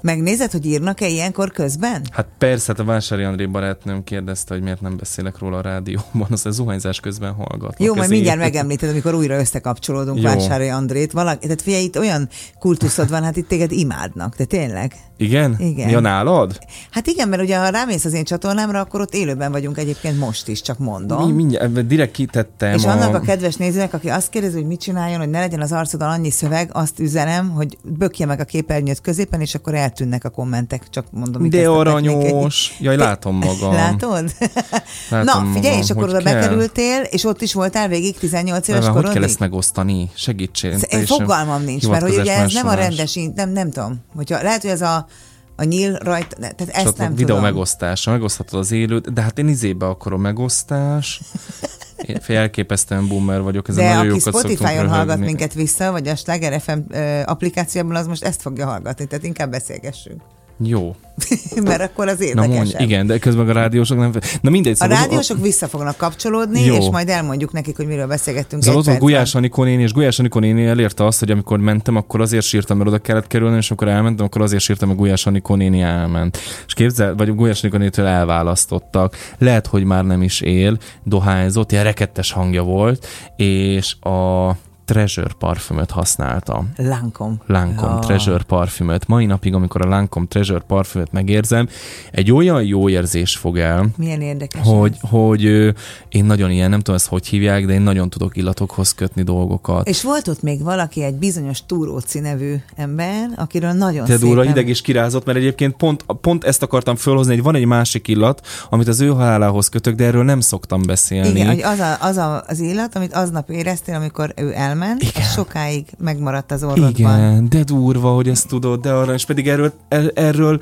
Megnézed, hogy írnak-e ilyenkor közben? Hát persze, hát a Vásári André barátnőm kérdezte, hogy miért nem beszélek róla a rádióban, az a zuhanyzás közben hallgat. Jó, majd mindjárt megemlíted, amikor újra összekapcsolódunk Jó. Vásári Andrét. Valaki, tehát figyelj, itt olyan kultuszod van, hát itt téged imádnak, de tényleg. Igen? Igen. Ja, nálad? Hát igen, mert ugye ha rámész az én csatornámra, akkor ott élőben vagyunk egyébként most is, csak mondom. Mi, mindjárt, direkt kitettem. És a... annak a kedves nézőnek, aki azt kérdezi, hogy mit csináljon, hogy ne legyen az arcodon annyi szöveg, azt üzenem, hogy bökje meg a képernyőt középen, és akkor el eltűnnek a kommentek, csak mondom, De aranyos. Jaj, látom magam. Látod? Látom Na, figyelj, magam, és akkor hogy oda kell. bekerültél, és ott is voltál végig 18 éves Hogy korodig? kell ezt megosztani? Segítsél. Fogalmam nincs, mert hogy ugye ez nem a rendes, nem, nem tudom. Hogyha, lehet, hogy ez a, a nyíl rajta, ne, tehát ezt nem a videó tudom. megosztása, megoszthatod az élőt, de hát én izébe akarom megosztás. Én elképesztően boomer vagyok, ezen De nagyon aki Spotify-on hallgat minket vissza, vagy a Sláger FM applikációban, az most ezt fogja hallgatni, tehát inkább beszélgessünk. Jó. mert akkor az Na érdekesebb. mondj, igen, de közben a rádiósok nem... Na mindegy, A szóval rádiósok vissza fognak kapcsolódni, Jó. és majd elmondjuk nekik, hogy miről beszélgettünk. Szóval ott. Gulyás Anikó néni, és Gulyás Anikó néni elérte azt, hogy amikor mentem, akkor azért sírtam, mert oda kellett kerülni, és amikor elmentem, akkor azért sírtam, mert Gulyás Anikó néni elment. És képzel, vagy Gulyás Anikó nénitől elválasztottak. Lehet, hogy már nem is él, dohányzott, ilyen rekettes hangja volt, és a Treasure parfümöt használta. Lancome. Lancome Ja. Treasure parfümöt. Mai napig, amikor a Lancome Treasure parfümöt megérzem, egy olyan jó érzés fog el, Milyen érdekes. hogy, hogy ö, én nagyon ilyen, nem tudom ezt hogy hívják, de én nagyon tudok illatokhoz kötni dolgokat. És volt ott még valaki, egy bizonyos Túróci nevű ember, akiről nagyon Te szépen... hideg és kirázott, mert egyébként pont, pont ezt akartam fölhozni, hogy van egy másik illat, amit az ő halálához kötök, de erről nem szoktam beszélni. Igen, hogy az, a, az a, az illat, amit aznap éreztél, amikor ő elment, Igen. az sokáig megmaradt az orrodban. Igen, de durva, hogy ezt tudod, de arra, és pedig erről, er, erről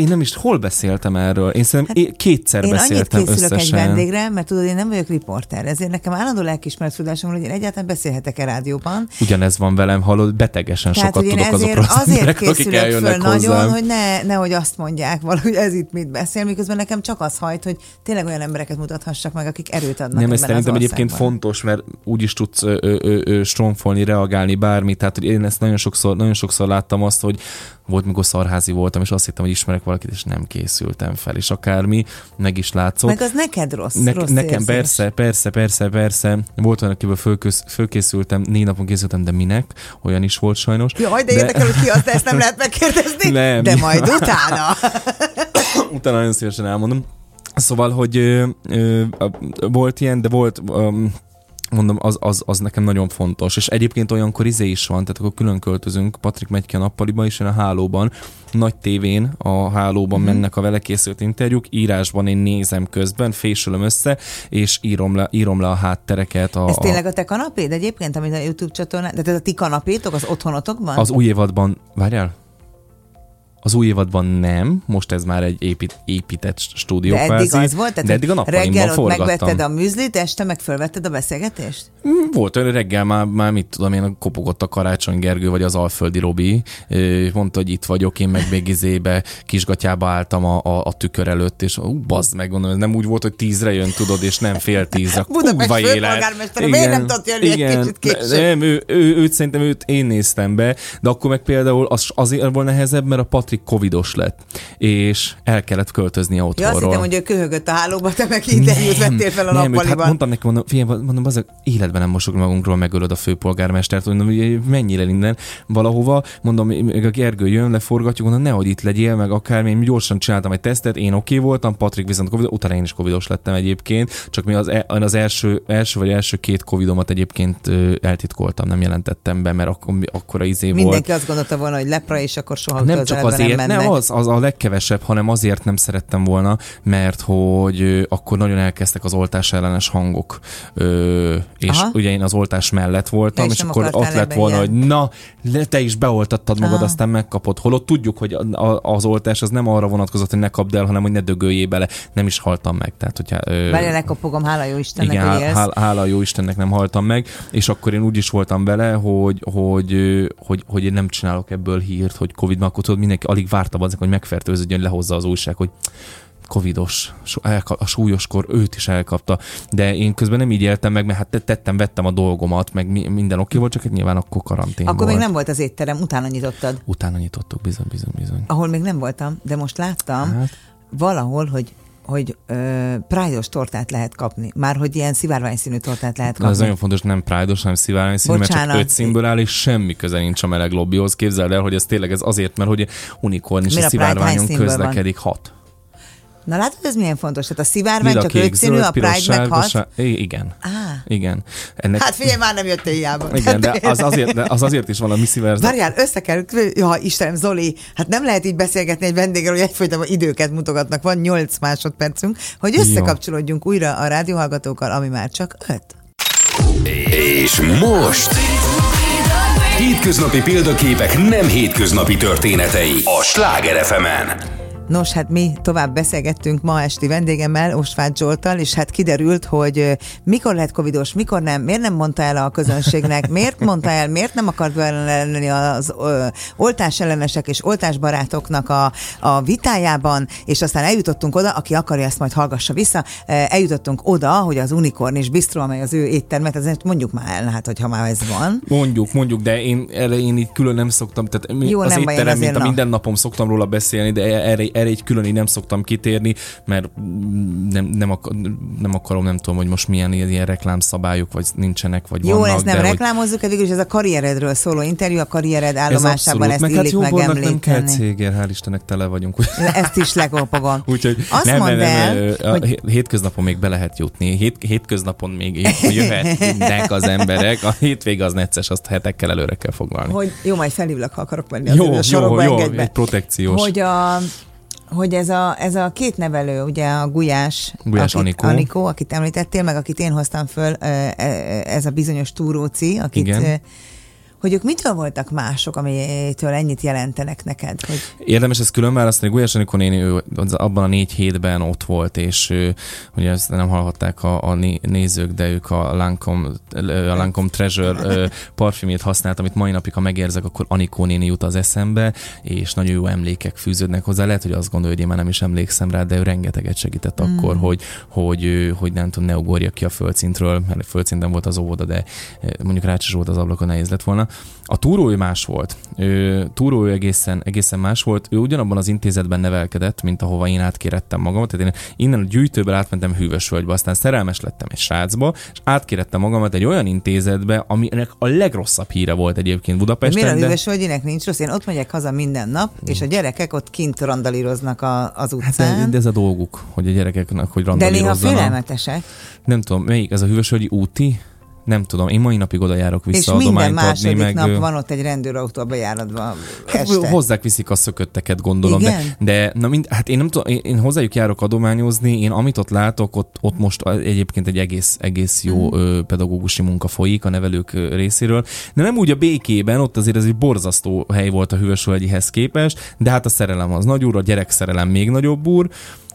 én nem is, hol beszéltem erről? Én szerintem hát, kétszer Én annyit beszéltem készülök összesen. egy vendégre, mert tudod, én nem vagyok riporter, ezért nekem állandó lelkismeret tudásom, hogy én egyáltalán beszélhetek-e rádióban. Ugyanez van velem, hallod, betegesen Tehát, sokat én tudok ezért azokról az azért készülök föl eljönnek nagyon, hozzám. hogy ne, nehogy azt mondják valahogy ez itt mit beszél, miközben nekem csak az hajt, hogy tényleg olyan embereket mutathassak meg, akik erőt adnak Nem, ez szerintem egyébként fontos, mert úgy is tudsz ö, ö, ö, ö, stromfolni, reagálni bármit. Tehát, hogy én ezt nagyon sokszor, nagyon sokszor láttam azt, hogy volt, mikor szarházi voltam, és azt hittem, hogy ismerek valakit, és nem készültem fel, és akármi, meg is látszott. Meg az neked rossz, Ne, rossz nekem érzés. persze, persze, persze, persze. Volt olyan, akiből fölköz, fölkészültem, négy napon készültem, de minek? Olyan is volt sajnos. Jaj, de, érdekel, hogy ki az, de ezt nem lehet megkérdezni. Nem. De majd utána. Utána nagyon szívesen elmondom. Szóval, hogy ö, ö, volt ilyen, de volt... Ö, mondom, az, az, az nekem nagyon fontos. És egyébként olyankor izé is van, tehát akkor külön költözünk, Patrik megy ki a nappaliba, és én a hálóban, nagy tévén, a hálóban mm-hmm. mennek a vele készült interjúk, írásban én nézem közben, fésülöm össze, és írom le, írom le a háttereket. A, Ez a, tényleg a te kanapéd egyébként, amit a YouTube csatornán, de ez a ti kanapétok az otthonotokban? az új évadban, várjál? Az új évadban nem, most ez már egy épít, épített stúdió de eddig az volt? Tehát, de eddig a nappalimban reggel ott forgattam. megvetted a műzlit, este meg fölvetted a beszélgetést? Mm, Volt olyan reggel már, már mit tudom én, kopogott a Karácsony Gergő, vagy az Alföldi Robi, mondta, hogy itt vagyok, én meg még izébe, kisgatyába álltam a, a, a tükör előtt, és ú, bazd meg, gondolom, nem úgy volt, hogy tízre jön, tudod, és nem fél tízre. Budapest főpolgármestere, miért nem tudott jönni egy igen, kicsit később? Nem, ő, ő, őt szerintem őt én néztem be, de akkor meg például az azért volt nehezebb, mert a Patrik covidos lett, és el kellett költözni Ja, azt otthonról. hittem, hogy ő köhögött a hálóba, te meg interjút vettél fel a nem, hát nappaliban. mondtam neki, mondom, figyelj, mondom, az életben nem mosok magunkról, megölöd a főpolgármestert, mondom, hogy mennyire innen valahova, mondom, még a Gergő jön, leforgatjuk, mondom, nehogy itt legyél, meg akármi, én gyorsan csináltam egy tesztet, én oké okay voltam, Patrik viszont covid, utána én is covidos lettem egyébként, csak mi az, e- az első, első vagy első két covidomat egyébként eltitkoltam, nem jelentettem be, mert akkor, akkora izé volt. Mindenki azt gondolta volna, hogy lepra, és akkor soha Nem csak közelbe azért, nem nem, mennek. az, az a legkevesebb, hanem azért nem szerettem volna, mert hogy akkor nagyon elkezdtek az oltás ellenes hangok, ö, és Aha. Ugye én az oltás mellett voltam, és nem akkor ott lett volna, ilyen. hogy na, te is beoltattad magad, Aha. aztán megkapod. Holott tudjuk, hogy az oltás az nem arra vonatkozott, hogy ne kapd el, hanem hogy ne dögöljél bele. Nem is haltam meg. Tehát, hogyha, ö, Várjál, lekopogom, hála jó Istennek, igen, hogy hál, hála jó Istennek nem haltam meg, és akkor én úgy is voltam vele, hogy, hogy, ö, hogy, hogy én nem csinálok ebből hírt, hogy Covid, mert akkor tudod, mindenki alig várta azok, hogy megfertőződjön, lehozza az újság, hogy covidos, a súlyoskor őt is elkapta, de én közben nem így éltem meg, mert hát tettem, vettem a dolgomat, meg mi- minden oké volt, csak hát nyilván akkor karantén Akkor volt. még nem volt az étterem, utána nyitottad. Utána nyitottuk, bizony, bizony, bizony. Ahol még nem voltam, de most láttam Hát. valahol, hogy hogy ö, prájdos tortát lehet kapni. Már hogy ilyen szivárványszínű tortát lehet Na, kapni. ez nagyon fontos, nem Pride-os, hanem szivárvány színű, mert csak Bocsánat. öt színből áll, és semmi köze nincs a meleg lobbyhoz. Képzeld el, hogy ez tényleg ez azért, mert hogy unikorn is Miért a szivárványon színből van? közlekedik hat. Na látod, ez milyen fontos? Tehát a szivárvány csak ötszínű, a Pride meg hat? Igen. Ah. Igen. Ennek... Hát figyelj, már nem jöttél hiába. Igen, de az azért, de az azért is van a Missy Versa. Várjál, össze kell, ja, Istenem, Zoli, hát nem lehet így beszélgetni egy vendéggel, hogy egyfolytában időket mutogatnak, van 8 másodpercünk, hogy összekapcsolódjunk Jó. újra a rádióhallgatókkal, ami már csak 5. És most... Hétköznapi példaképek nem hétköznapi történetei a Sláger fm -en. Nos, hát mi tovább beszélgettünk ma esti vendégemmel, Osváth Zsoltal, és hát kiderült, hogy mikor lehet covidos, mikor nem, miért nem mondta el a közönségnek, miért mondta el, miért nem akart lenni az ö, oltás ellenesek és oltásbarátoknak a, a vitájában, és aztán eljutottunk oda, aki akarja ezt majd hallgassa vissza, eljutottunk oda, hogy az Unicorn és Bistro, amely az ő éttermet, ezért mondjuk már el, hát hogyha már ez van. Mondjuk, mondjuk, de én erre én így külön nem szoktam, tehát Jó, az nem étterem, mint a minden napom szoktam róla beszélni, de erre erre egy külön így nem szoktam kitérni, mert nem, nem, akar, nem akarom, nem tudom, hogy most milyen ilyen reklámszabályok, vagy nincsenek, vagy Jó, vannak. ezt nem de, reklámozzuk, hogy... végül ez a karrieredről szóló interjú, a karriered állomásában ez ezt meg illik hát megemlíteni. nem kell cégér, hál' Istennek tele vagyunk. Ezt is lekopogom. Úgyhogy Azt nem, mondd nem, nem, el, hogy... a hétköznapon még be lehet jutni. Hét, hétköznapon még jöhetnek az emberek. A hétvége az necces, azt hetekkel előre kell foglalni. Hogy jó, majd felhívlak, ha akarok menni. Jó, jó, jó, egy protekciós. Hogy a, hogy ez a, ez a két nevelő, ugye a Gulyás, Gulyás akit, Anikó. Anikó, akit említettél, meg akit én hoztam föl, ez a bizonyos túróci, akit Igen hogy ők mitől voltak mások, amitől ennyit jelentenek neked? Hogy... Érdemes ezt külön választani. Gulyás Anikó néni ő abban a négy hétben ott volt, és ő, ugye ezt nem hallhatták a, a nézők, de ők a Lancome, a Lancome Treasure parfümét használt, amit mai napig, ha megérzek, akkor Anikó néni jut az eszembe, és nagyon jó emlékek fűződnek hozzá. Lehet, hogy azt gondolja, hogy én már nem is emlékszem rá, de ő rengeteget segített mm. akkor, hogy, hogy, hogy nem tudom, ne ugorja ki a földszintről, mert a földszinten volt az óvoda, de mondjuk Rácsos volt az ablakon, nehéz lett volna. A túró ő más volt. Ő, túró ő egészen, egészen más volt. Ő ugyanabban az intézetben nevelkedett, mint ahova én átkérettem magamat. Tehát én innen a gyűjtőből átmentem Hűvösvölgybe, aztán szerelmes lettem egy srácba, és átkérettem magamat egy olyan intézetbe, aminek a legrosszabb híre volt egyébként Budapesten. Miért a Hűvösvölgyinek nincs rossz? Én ott megyek haza minden nap, és a gyerekek ott kint randalíroznak a, az utcán. Hát de ez a dolguk, hogy a gyerekeknek, hogy randalírozzanak. De néha félelmetesek. Nem tudom, melyik ez a Hűvösvölgyi úti? Nem tudom, én mai napig oda járok vissza És minden második adni, meg, nap van ott egy rendőrautó a bejáratban este. Hozzák viszik a szökötteket, gondolom. Igen? De, de na mind, hát én nem tudom, én, én hozzájuk járok adományozni, én amit ott látok, ott, ott most egyébként egy egész, egész jó mm. ö, pedagógusi munka folyik a nevelők részéről. De nem úgy a békében, ott azért ez egy borzasztó hely volt a Hűvösvölgyihez képest, de hát a szerelem az nagy úr, a gyerek szerelem még nagyobb úr.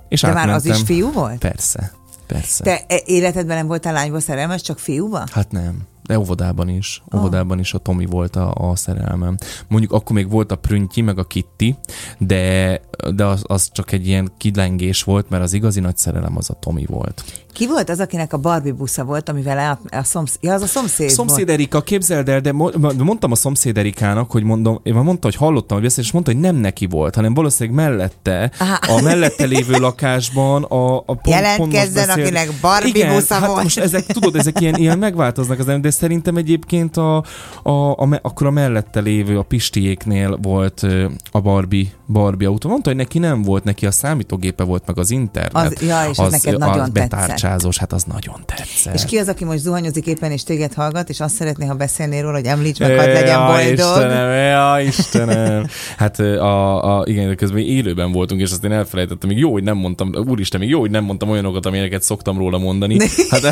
És de már az is fiú volt? Persze. Persze. Te e, életedben nem voltál lányba szerelmes, csak fiúba? Hát nem. De óvodában is. Oh. Óvodában is a Tomi volt a, a szerelmem. Mondjuk akkor még volt a Prüntyi, meg a Kitty, de, de az, az csak egy ilyen kidlengés volt, mert az igazi nagy szerelem az a Tomi volt. Ki volt az, akinek a Barbie busza volt, amivel a, a szomszéd, ja, az a szomszéd Szomszéd Erika, képzeld el, de mondtam a szomszéd Erikának, hogy mondom, én mondta, hogy hallottam, hogy és mondta, hogy nem neki volt, hanem valószínűleg mellette, Aha. a mellette lévő lakásban a, a pont, Jelentkezzen, pont akinek Barbie Igen, busza hát volt. most ezek, tudod, ezek ilyen, ilyen megváltoznak az de szerintem egyébként a, a, a, akkor a mellette lévő, a Pistiéknél volt a Barbie, Barbie autó. Mondta, hogy neki nem volt, neki a számítógépe volt, meg az internet. Az, ja, és az, az neked nagyon tetszett bocsázós, hát az nagyon tetszett. És ki az, aki most zuhanyozik éppen és téged hallgat, és azt szeretné, ha beszélnél róla, hogy említs meg, hadd legyen boldog. Istenem, ja, Istenem. Hát a, a, igen, közben élőben voltunk, és azt én elfelejtettem. Még jó, hogy nem mondtam, úristen, még jó, hogy nem mondtam olyanokat, amilyeneket szoktam róla mondani. Hát,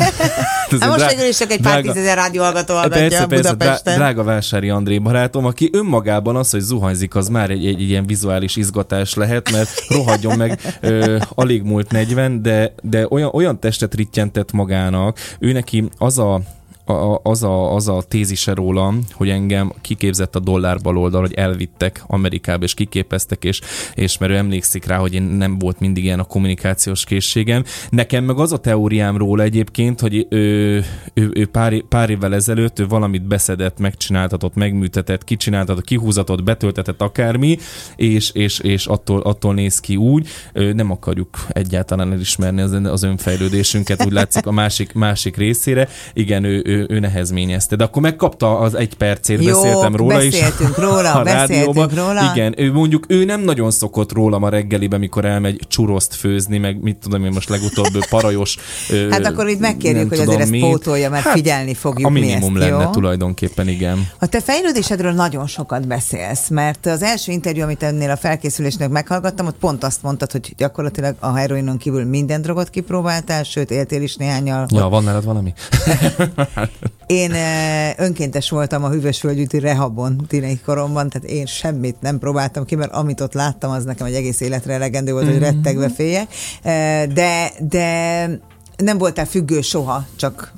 hát most végül is csak egy pár tízezer rádióhallgató hallgatja persze, persze, Budapesten. Drága Vásári André barátom, aki önmagában az, hogy zuhanyzik, az már egy, egy, egy ilyen vizuális izgatás lehet, mert rohadjon meg, ö, alig múlt 40, de, de olyan, olyan testet rittyentett magának, ő neki az a az, a, az a tézise rólam, hogy engem kiképzett a dollár baloldal, hogy elvittek Amerikába, és kiképeztek, és, és mert ő emlékszik rá, hogy én nem volt mindig ilyen a kommunikációs készségem. Nekem meg az a teóriám róla egyébként, hogy ő, ő, ő pár, pár évvel ezelőtt ő valamit beszedett, megcsináltatott, megműtetett, kicsináltatott, kihúzatott, betöltetett akármi, és, és, és attól, attól néz ki úgy. Nem akarjuk egyáltalán elismerni az, az önfejlődésünket, úgy látszik a másik, másik részére. Igen, ő, ő ő, ő nehezményezte. De akkor megkapta az egy percét, Jó, beszéltem róla is. beszéltünk róla, a beszéltünk rádióban. róla. Igen, ő mondjuk ő nem nagyon szokott rólam a reggelibe, mikor elmegy csuroszt főzni, meg mit tudom én most legutóbb parajos. ö, Hát akkor itt megkérjük, hogy azért ezt mit. pótolja, mert figyelni fogjuk A mi minimum ezt, lenne jó? tulajdonképpen, igen. A te fejlődésedről nagyon sokat beszélsz, mert az első interjú, amit ennél a felkészülésnek meghallgattam, ott pont azt mondtad, hogy gyakorlatilag a heroinon kívül minden drogot kipróbáltál, sőt, éltél is néhányal. Ja, van nálad valami? Én eh, önkéntes voltam a hűvösvölgyűti rehabon tínei koromban, tehát én semmit nem próbáltam ki, mert amit ott láttam, az nekem egy egész életre elegendő volt, hogy rettegve féljek. Eh, De, de nem voltál függő soha, csak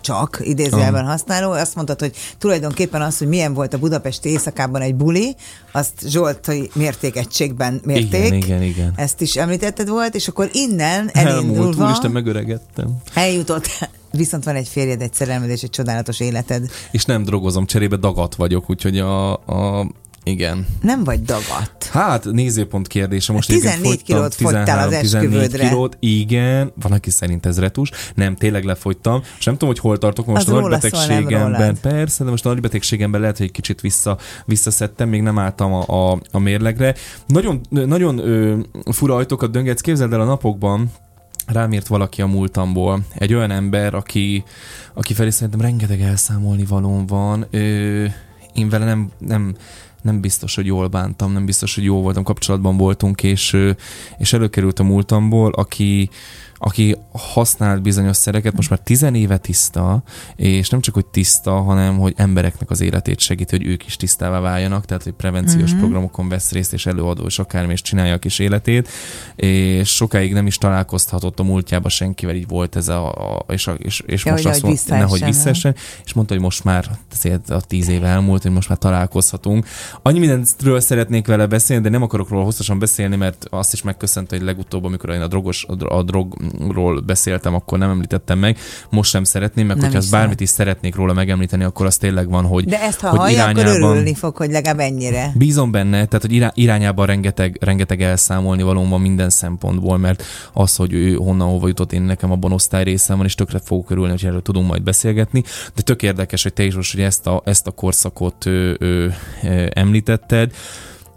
csak idézőjelben használó, azt mondtad, hogy tulajdonképpen az, hogy milyen volt a budapesti éjszakában egy buli, azt Zsoltai mértékegységben mérték. Igen, igen, igen. Ezt is említetted volt, és akkor innen Elmúlt, elindulva úristen, megöregettem. eljutott, viszont van egy férjed, egy szerelmed és egy csodálatos életed. És nem drogozom, cserébe dagat vagyok, úgyhogy a, a igen. Nem vagy dagadt. Hát, nézőpont kérdése. Most 14 egyébként fogytam kilót fogytál az 14 esküvődre. kilót, igen. Van, aki szerint ez retus. Nem, tényleg lefogytam. És nem tudom, hogy hol tartok most Az a nagy róla szól, nem betegségemben. rólad. Persze, de most a nagy betegségemben lehet, hogy egy kicsit vissza, visszaszedtem, még nem álltam a, a, a mérlegre. Nagyon, nagyon ö, fura ajtókat döngetsz. Képzeld el a napokban, rám írt valaki a múltamból. Egy olyan ember, aki, aki felé szerintem rengeteg elszámolni valóm van. Ö, én vele nem, nem, nem biztos, hogy jól bántam, nem biztos, hogy jó voltam, kapcsolatban voltunk, és, és előkerült a múltamból, aki, aki használt bizonyos szereket, most már tizen éve tiszta, és nem csak, hogy tiszta, hanem, hogy embereknek az életét segít, hogy ők is tisztává váljanak, tehát, hogy prevenciós mm-hmm. programokon vesz részt, és előadó, és akármi, és csinálja a kis életét, és sokáig nem is találkozhatott a múltjában senkivel, így volt ez a, a és, a, és, és Ja, most hogy azt mondta, nehogy visszaessen, és mondta, hogy most már azért a tíz éve elmúlt, hogy most már találkozhatunk. Annyi mindenről szeretnék vele beszélni, de nem akarok róla hosszasan beszélni, mert azt is megköszönte, hogy legutóbb, amikor én a, drogos, a, dro- drogról beszéltem, akkor nem említettem meg. Most sem szeretném, meg Nem hogyha azt bármit is szeretnék róla megemlíteni, akkor az tényleg van, hogy, De ezt, ha hogy hallja, akkor örülni fog, hogy legalább ennyire. Bízom benne, tehát hogy irá- irányában rengeteg, rengeteg elszámolni való van minden szempontból, mert az, hogy ő honnan hova jutott, én nekem abban osztály részem van, és tökre fogok örülni, hogy erről tudunk majd beszélgetni. De tök érdekes, hogy te is most hogy ezt a, ezt a korszakot ö, ö, ö, említetted.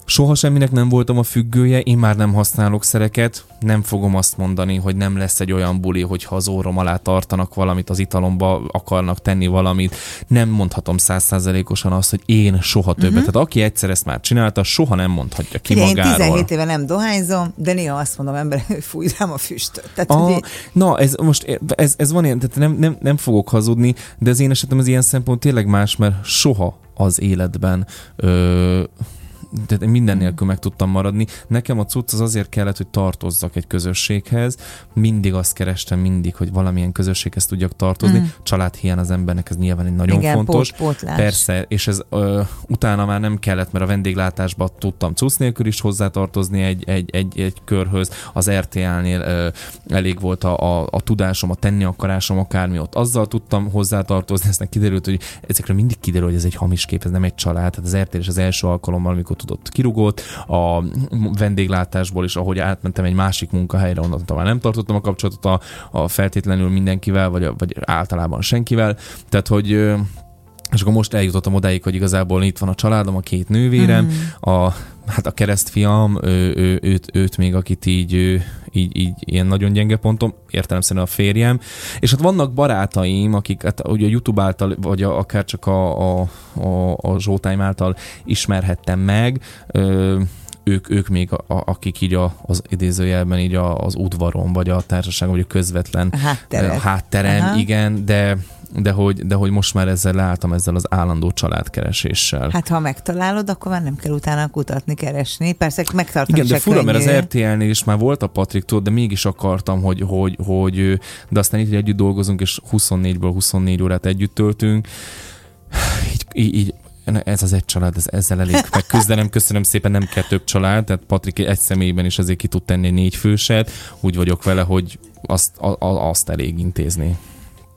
Soha semminek nem voltam a függője, én már nem használok szereket, nem fogom azt mondani, hogy nem lesz egy olyan buli, hogyha az órom alá tartanak valamit, az italomba akarnak tenni valamit. Nem mondhatom százszázalékosan azt, hogy én soha többet. Uh-huh. Tehát aki egyszer ezt már csinálta, soha nem mondhatja ki Ugye én magáról. 17 éve nem dohányzom, de néha azt mondom emberek, hogy fúj rám a füstöt. Tehát, A, hogy na, ez most, ez, ez van ilyen, tehát nem, nem, nem fogok hazudni, de az én esetem az ilyen szempont tényleg más, mert soha az életben ö, én minden nélkül meg tudtam maradni. Nekem a cucc az azért kellett, hogy tartozzak egy közösséghez. Mindig azt kerestem, mindig, hogy valamilyen közösséghez tudjak tartozni. Mm. Családhiány az embernek ez nyilván egy nagyon Igen, fontos. pót- pótlás. Persze, és ez ö, utána már nem kellett, mert a vendéglátásba tudtam cucc nélkül is hozzátartozni egy, egy, egy, egy körhöz. Az RTL-nél ö, elég volt a, a, a tudásom, a tenni akarásom, akármi ott. Azzal tudtam hozzátartozni, aztán kiderült, hogy ezekre mindig kiderül, hogy ez egy hamis kép, ez nem egy család. Tehát az RTL is az első alkalommal, amikor tudott kirugott, a vendéglátásból is, ahogy átmentem egy másik munkahelyre, onnan már nem tartottam a kapcsolatot a, a feltétlenül mindenkivel, vagy, a, vagy általában senkivel. Tehát, hogy és akkor most eljutottam odáig, hogy igazából itt van a családom, a két nővérem, mm. a, hát a keresztfiam, ő, ő, őt, őt még, akit így, ő, így, így ilyen nagyon gyenge pontom, értelemszerűen a férjem, és hát vannak barátaim, akik hát ugye a YouTube által, vagy a, akár csak a, a, a, a Zsoltáim által ismerhettem meg, ö, ők, ők még, a, akik így a, az idézőjelben így a, az udvaron, vagy a társaságon, vagy a közvetlen A hátterem, Aha. igen, de, de hogy, de hogy most már ezzel leálltam ezzel az állandó családkereséssel. Hát ha megtalálod, akkor már nem kell utána kutatni, keresni. Persze megtartani Igen, de fura, mert az. RTL-nél is már volt a Patrik, tudod, de mégis akartam, hogy, hogy, hogy de aztán itt együtt dolgozunk, és 24-ből 24 órát együtt töltünk. Így, így, így ez az egy család, ez, ezzel elég megküzdenem. Köszönöm szépen, nem kell több család, tehát Patrik egy személyben is azért ki tud tenni négy főset. Úgy vagyok vele, hogy azt, a, a, azt elég intézni.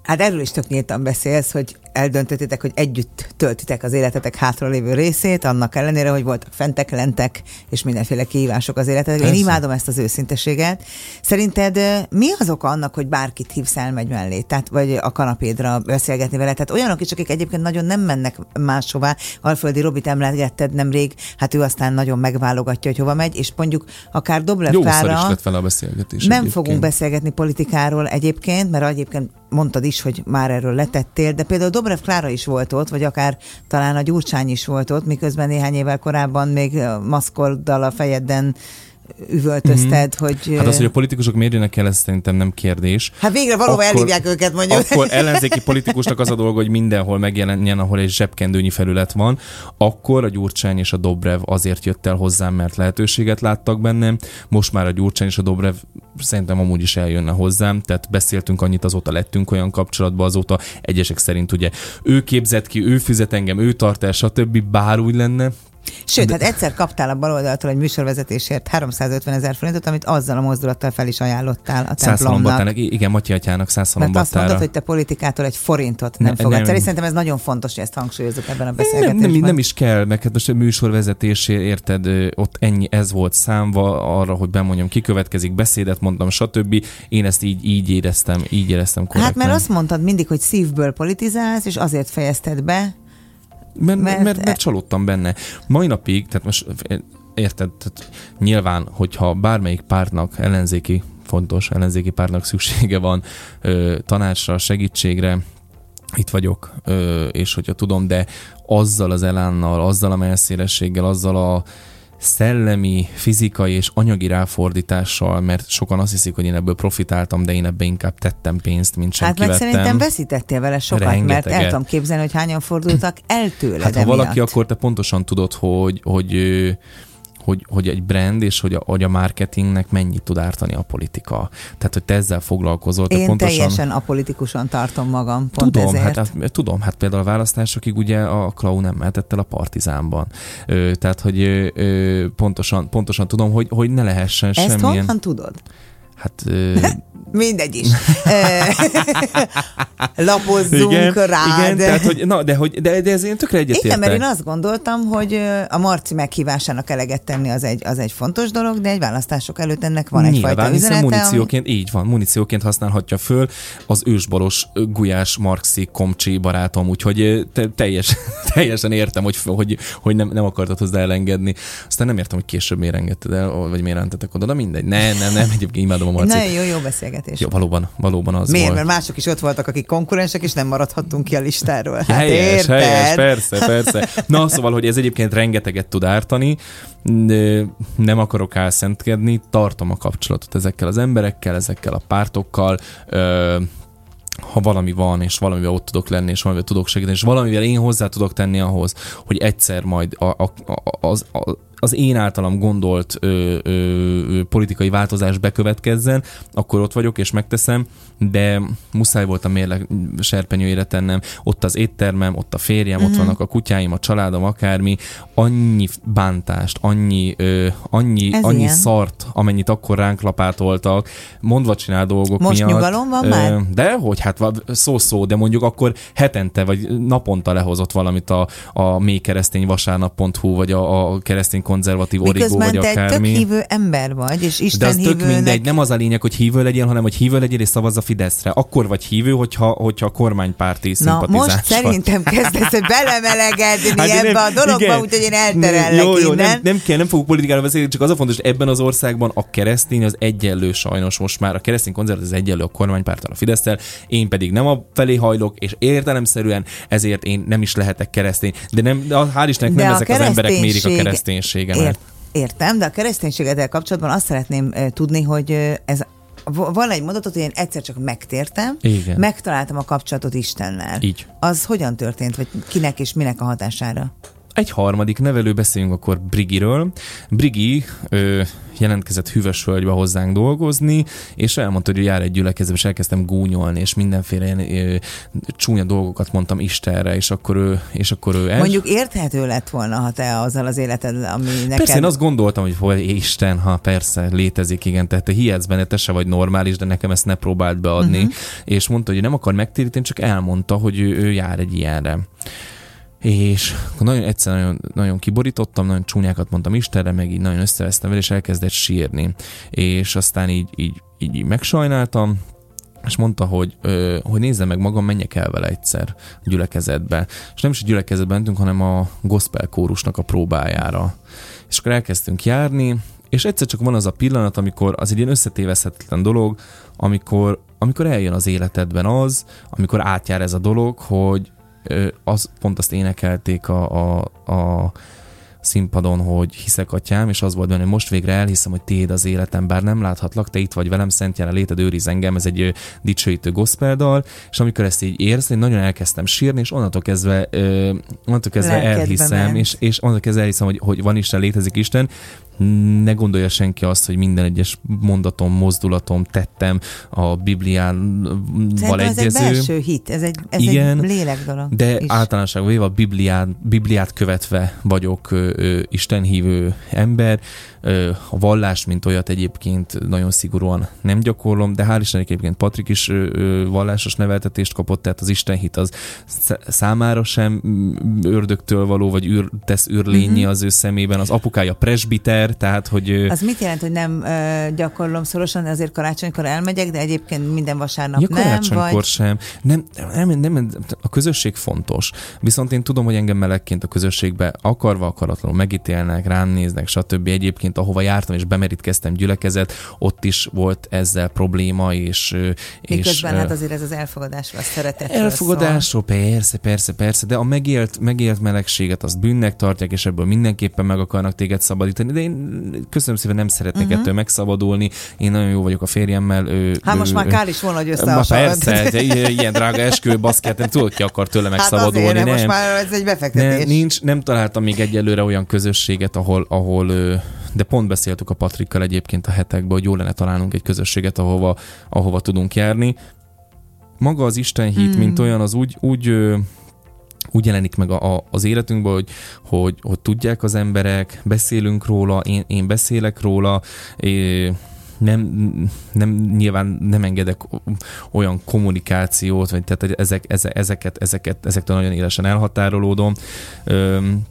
Hát erről is tök nyíltan beszélsz, hogy eldöntöttétek, hogy együtt töltitek az életetek hátralévő részét, annak ellenére, hogy voltak fentek, lentek, és mindenféle kihívások az életetek. Én imádom ezt az őszinteséget. Szerinted mi az oka annak, hogy bárkit hívsz elmegy mellé, tehát, vagy a kanapédra beszélgetni vele? Tehát olyanok is, akik egyébként nagyon nem mennek máshová. Alföldi Robit emlegetted nemrég, hát ő aztán nagyon megválogatja, hogy hova megy, és mondjuk akár Klára, lett vele a beszélgetés. nem egyébként. fogunk beszélgetni politikáról egyébként, mert egyébként mondtad is, hogy már erről letettél, de például Dobrev Klára is volt ott, vagy akár talán a Gyurcsány is volt ott, miközben néhány évvel korábban még maszkoddal a fejedden üvöltözted, mm-hmm. hogy... Hát az, hogy a politikusok miért jönnek el, ez szerintem nem kérdés. hát végre valóban akkor- elhívják őket, mondjuk. Akkor ellenzéki politikusnak az a dolga, hogy mindenhol megjelenjen, ahol egy zsebkendőnyi felület van, akkor a Gyurcsány és a Dobrev azért jött el hozzám, mert lehetőséget láttak bennem. Most már a Gyurcsány és a Dobrev szerintem amúgy is eljönne hozzám, tehát beszéltünk annyit, azóta lettünk olyan kapcsolatba, azóta egyesek szerint ugye ő képzett ki, ő fizet engem, ő tart el, stb. Bár úgy lenne, Sőt, hát egyszer kaptál a baloldaltól egy műsorvezetésért 350 ezer forintot, amit azzal a mozdulattal fel is ajánlottál a templomnak. Igen, Matyi atyának Mert azt mondod, százszalombattára. hogy te politikától egy forintot nem Ne- fogadsz el, nem. és szerintem ez nagyon fontos, hogy ezt hangsúlyozunk ebben a Nem, beszélgetésben. nem, nem is kell, meg hát most a műsorvezetésért érted, ott ennyi, ez volt számva arra, hogy bemondjam, ki következik, beszédet mondtam, stb. Én ezt így, így éreztem, így éreztem korrekten. Hát mert azt mondtad mindig, hogy szívből politizálsz, és azért fejezted be. Mert, mert- mert, mert, mert csalódtam benne. Mai napig, tehát most érted, tehát nyilván, hogyha bármelyik pártnak ellenzéki, fontos ellenzéki pártnak szüksége van ö, tanácsra, segítségre, itt vagyok, ö, és hogyha tudom, de azzal az elánnal, azzal a melszélességgel, azzal a szellemi, fizikai és anyagi ráfordítással, mert sokan azt hiszik, hogy én ebből profitáltam, de én ebbe inkább tettem pénzt, mint sem hát meg kivettem. szerintem veszítettél vele sokat, mert el Rengeteget. tudom képzelni, hogy hányan fordultak el tőled Hát ha valaki, akkor te pontosan tudod, hogy, hogy, hogy, hogy egy brand és hogy a, hogy a marketingnek mennyit tud ártani a politika. Tehát, hogy te ezzel foglalkozol. te Én pontosan... teljesen apolitikusan tartom magam, pont Tudom ezért. hát, hát, tudom, hát például a választásokig ugye a Klau nem mehetett el a partizánban. Ö, tehát, hogy ö, pontosan, pontosan tudom, hogy, hogy ne lehessen Ezt semmilyen... honnan tudod? Hát ö, Mindegy is. Lapozzunk igen, rád. igen, tehát, hogy, na, de, hogy, de, de ez én tökre egyetértek. Igen, mert én azt gondoltam, hogy a Marci meghívásának eleget tenni az egy, az egy fontos dolog, de egy választások előtt ennek van egyfajta Nyilván, hiszen üzenete. ami- munícióként, így van, munícióként használhatja föl az ősboros ö, gulyás marxi komcsi barátom, úgyhogy te, teljes, teljesen értem, hogy, hogy, hogy nem, nem akartad hozzá elengedni. Aztán nem értem, hogy később miért engedted el, vagy miért rántetek oda, de mindegy. Nem, nem, nem, egyébként imádom a Egy Marcit. Nagyon jó, jó beszélgetés. Jó, valóban, valóban az Miért? volt. Mert mások is ott voltak, akik konkurensek, és nem maradhattunk ki a listáról. Hát helyes, érted? helyes, persze, persze. Na, szóval, hogy ez egyébként rengeteget tud ártani, de nem akarok álszentkedni, tartom a kapcsolatot ezekkel az emberekkel, ezekkel a pártokkal, ha valami van, és valamivel ott tudok lenni, és valamivel tudok segíteni, és valamivel én hozzá tudok tenni ahhoz, hogy egyszer majd a, a, a, az, a, az én általam gondolt ö, ö, politikai változás bekövetkezzen, akkor ott vagyok, és megteszem, de muszáj volt a mérleg serpenyőjére tennem. Ott az éttermem, ott a férjem, Mhm. mm-hmm. ott vannak a kutyáim, a családom, akármi. Annyi bántást, annyi, ö, annyi, Ez annyi ilyen. szart, amennyit akkor ránk lapátoltak, mondva csinál dolgok Most miatt. nyugalom van Ö, már? De hogy, hát szó-szó, de mondjuk akkor hetente vagy naponta lehozott valamit a, a mély keresztény vasárnap.hu, vagy a, a keresztény konzervatív origó, Miközben vagy te tök akármi. hívő ember vagy, és De Isten az tök hívőnek... mindegy, nem az a lényeg, hogy hívő legyél, hanem hogy hívő legyél és szavazz a Fideszre. Akkor vagy hívő, hogyha, hogyha a kormánypárti Na, most szerintem kezdesz hogy belemelegedni Hát ebbe nem- a dologba, úgyhogy én elterellek jó, jó, innen. nem, nem, kell, nem fogok politikára beszélni, csak az a fontos, hogy ebben az országban a keresztény az egyenlő sajnos most már. A keresztény konzervatív az egyenlő a kormánypártal, a Fidesztel, én pedig nem a felé hajlok, és értelemszerűen ezért én nem is lehetek keresztény. De nem, de hál' Istennek nem ezek az emberek mérik a kereszténység- kereszténységemet. Ért, értem, de a kereszténységeddel kapcsolatban azt szeretném tudni, hogy ez van egy mondatot, hogy én egyszer csak megtértem, Igen. megtaláltam a kapcsolatot Istennel. Így. Az hogyan történt, vagy kinek és minek a hatására? Egy harmadik nevelő, beszéljünk akkor Brigiről. Brigi ö, jelentkezett hűvös hölgybe hozzánk dolgozni, és elmondta, hogy jár egy gyülekezetbe, és elkezdtem gúnyolni, és mindenféle ilyen ö, csúnya dolgokat mondtam Istenre, és akkor ő, és akkor ő el... Mondjuk érthető lett volna, ha te azzal az életed, ami neked... Persze, én azt gondoltam, hogy hogy Isten, ha persze, létezik, igen, tehát te hihetsz benne, te se vagy normális, de nekem ezt ne próbált beadni, uh-huh. és mondta, hogy nem akar megtéríteni, csak elmondta, hogy ő, ő jár egy ilyenre. És akkor nagyon egyszer nagyon, nagyon kiborítottam, nagyon csúnyákat mondtam Istenre, meg így nagyon összevesztem vele, és elkezdett sírni. És aztán így, így, így megsajnáltam, és mondta, hogy, ö, hogy nézze meg magam, menjek el vele egyszer a gyülekezetbe. És nem is a gyülekezetbe mentünk, hanem a gospel kórusnak a próbájára. És akkor elkezdtünk járni, és egyszer csak van az a pillanat, amikor az egy ilyen összetévezhetetlen dolog, amikor, amikor eljön az életedben az, amikor átjár ez a dolog, hogy, az, pont azt énekelték a, a, a színpadon, hogy hiszek atyám, és az volt benne, hogy most végre elhiszem, hogy tiéd az életem, bár nem láthatlak, te itt vagy velem, szent jelen léted őriz engem, ez egy dicsőítő gospel dal, és amikor ezt így érsz, én nagyon elkezdtem sírni, és onnantól kezdve, ö, onnantól kezdve elhiszem, és, és onnantól kezdve elhiszem, hogy, hogy van Isten, létezik Isten, ne gondolja senki azt, hogy minden egyes mondatom, mozdulatom, tettem a Bibliával egyező. ez egy belső hit, ez egy, ez Igen, egy lélek dolog. De is. általánosságban véve a Bibliát, Bibliát követve vagyok ö, ö, istenhívő ember, a vallás, mint olyat egyébként nagyon szigorúan nem gyakorlom, de hál' Istennek egyébként Patrik is vallásos neveltetést kapott, tehát az Istenhit az számára sem ördögtől való, vagy űr, tesz űrlényi uh-huh. az ő szemében. Az apukája presbiter, tehát hogy... Az mit jelent, hogy nem uh, gyakorlom szorosan, azért karácsonykor elmegyek, de egyébként minden vasárnap ja, nem? Karácsonykor vagy... sem. Nem, nem, nem, nem, a közösség fontos. Viszont én tudom, hogy engem melegként a közösségbe akarva, akaratlanul megítélnek, rám néznek, stb. Egyébként ahova jártam és bemerítkeztem gyülekezet, ott is volt ezzel probléma, és... Miközben és, hát azért ez az elfogadásról, szeretetről Elfogadásról, szól. persze, persze, persze, de a megélt, megélt melegséget azt bűnnek tartják, és ebből mindenképpen meg akarnak téged szabadítani, de én köszönöm szépen, nem szeretnék uh-huh. ettől megszabadulni, én nagyon jó vagyok a férjemmel. Ő, hát ő, most már kár is volna, hogy össze Persze, de ilyen drága eskü, baszkát, nem tudok ki akar tőle hát megszabadulni. Hát azért, nem. most már ez egy befektetés. Nem, nincs, nem találtam még egyelőre olyan közösséget, ahol, ahol de pont beszéltük a Patrikkal egyébként a hetekben, hogy jó lenne találnunk egy közösséget, ahova, ahova tudunk járni. Maga az Isten hit, mm. mint olyan, az úgy, úgy úgy jelenik meg a, a, az életünkben, hogy, hogy, hogy tudják az emberek, beszélünk róla, én, én beszélek róla, nem, nem, nyilván nem engedek olyan kommunikációt, vagy tehát ezek, ezek, ezeket, ezeket, ezektől nagyon élesen elhatárolódom. Öm,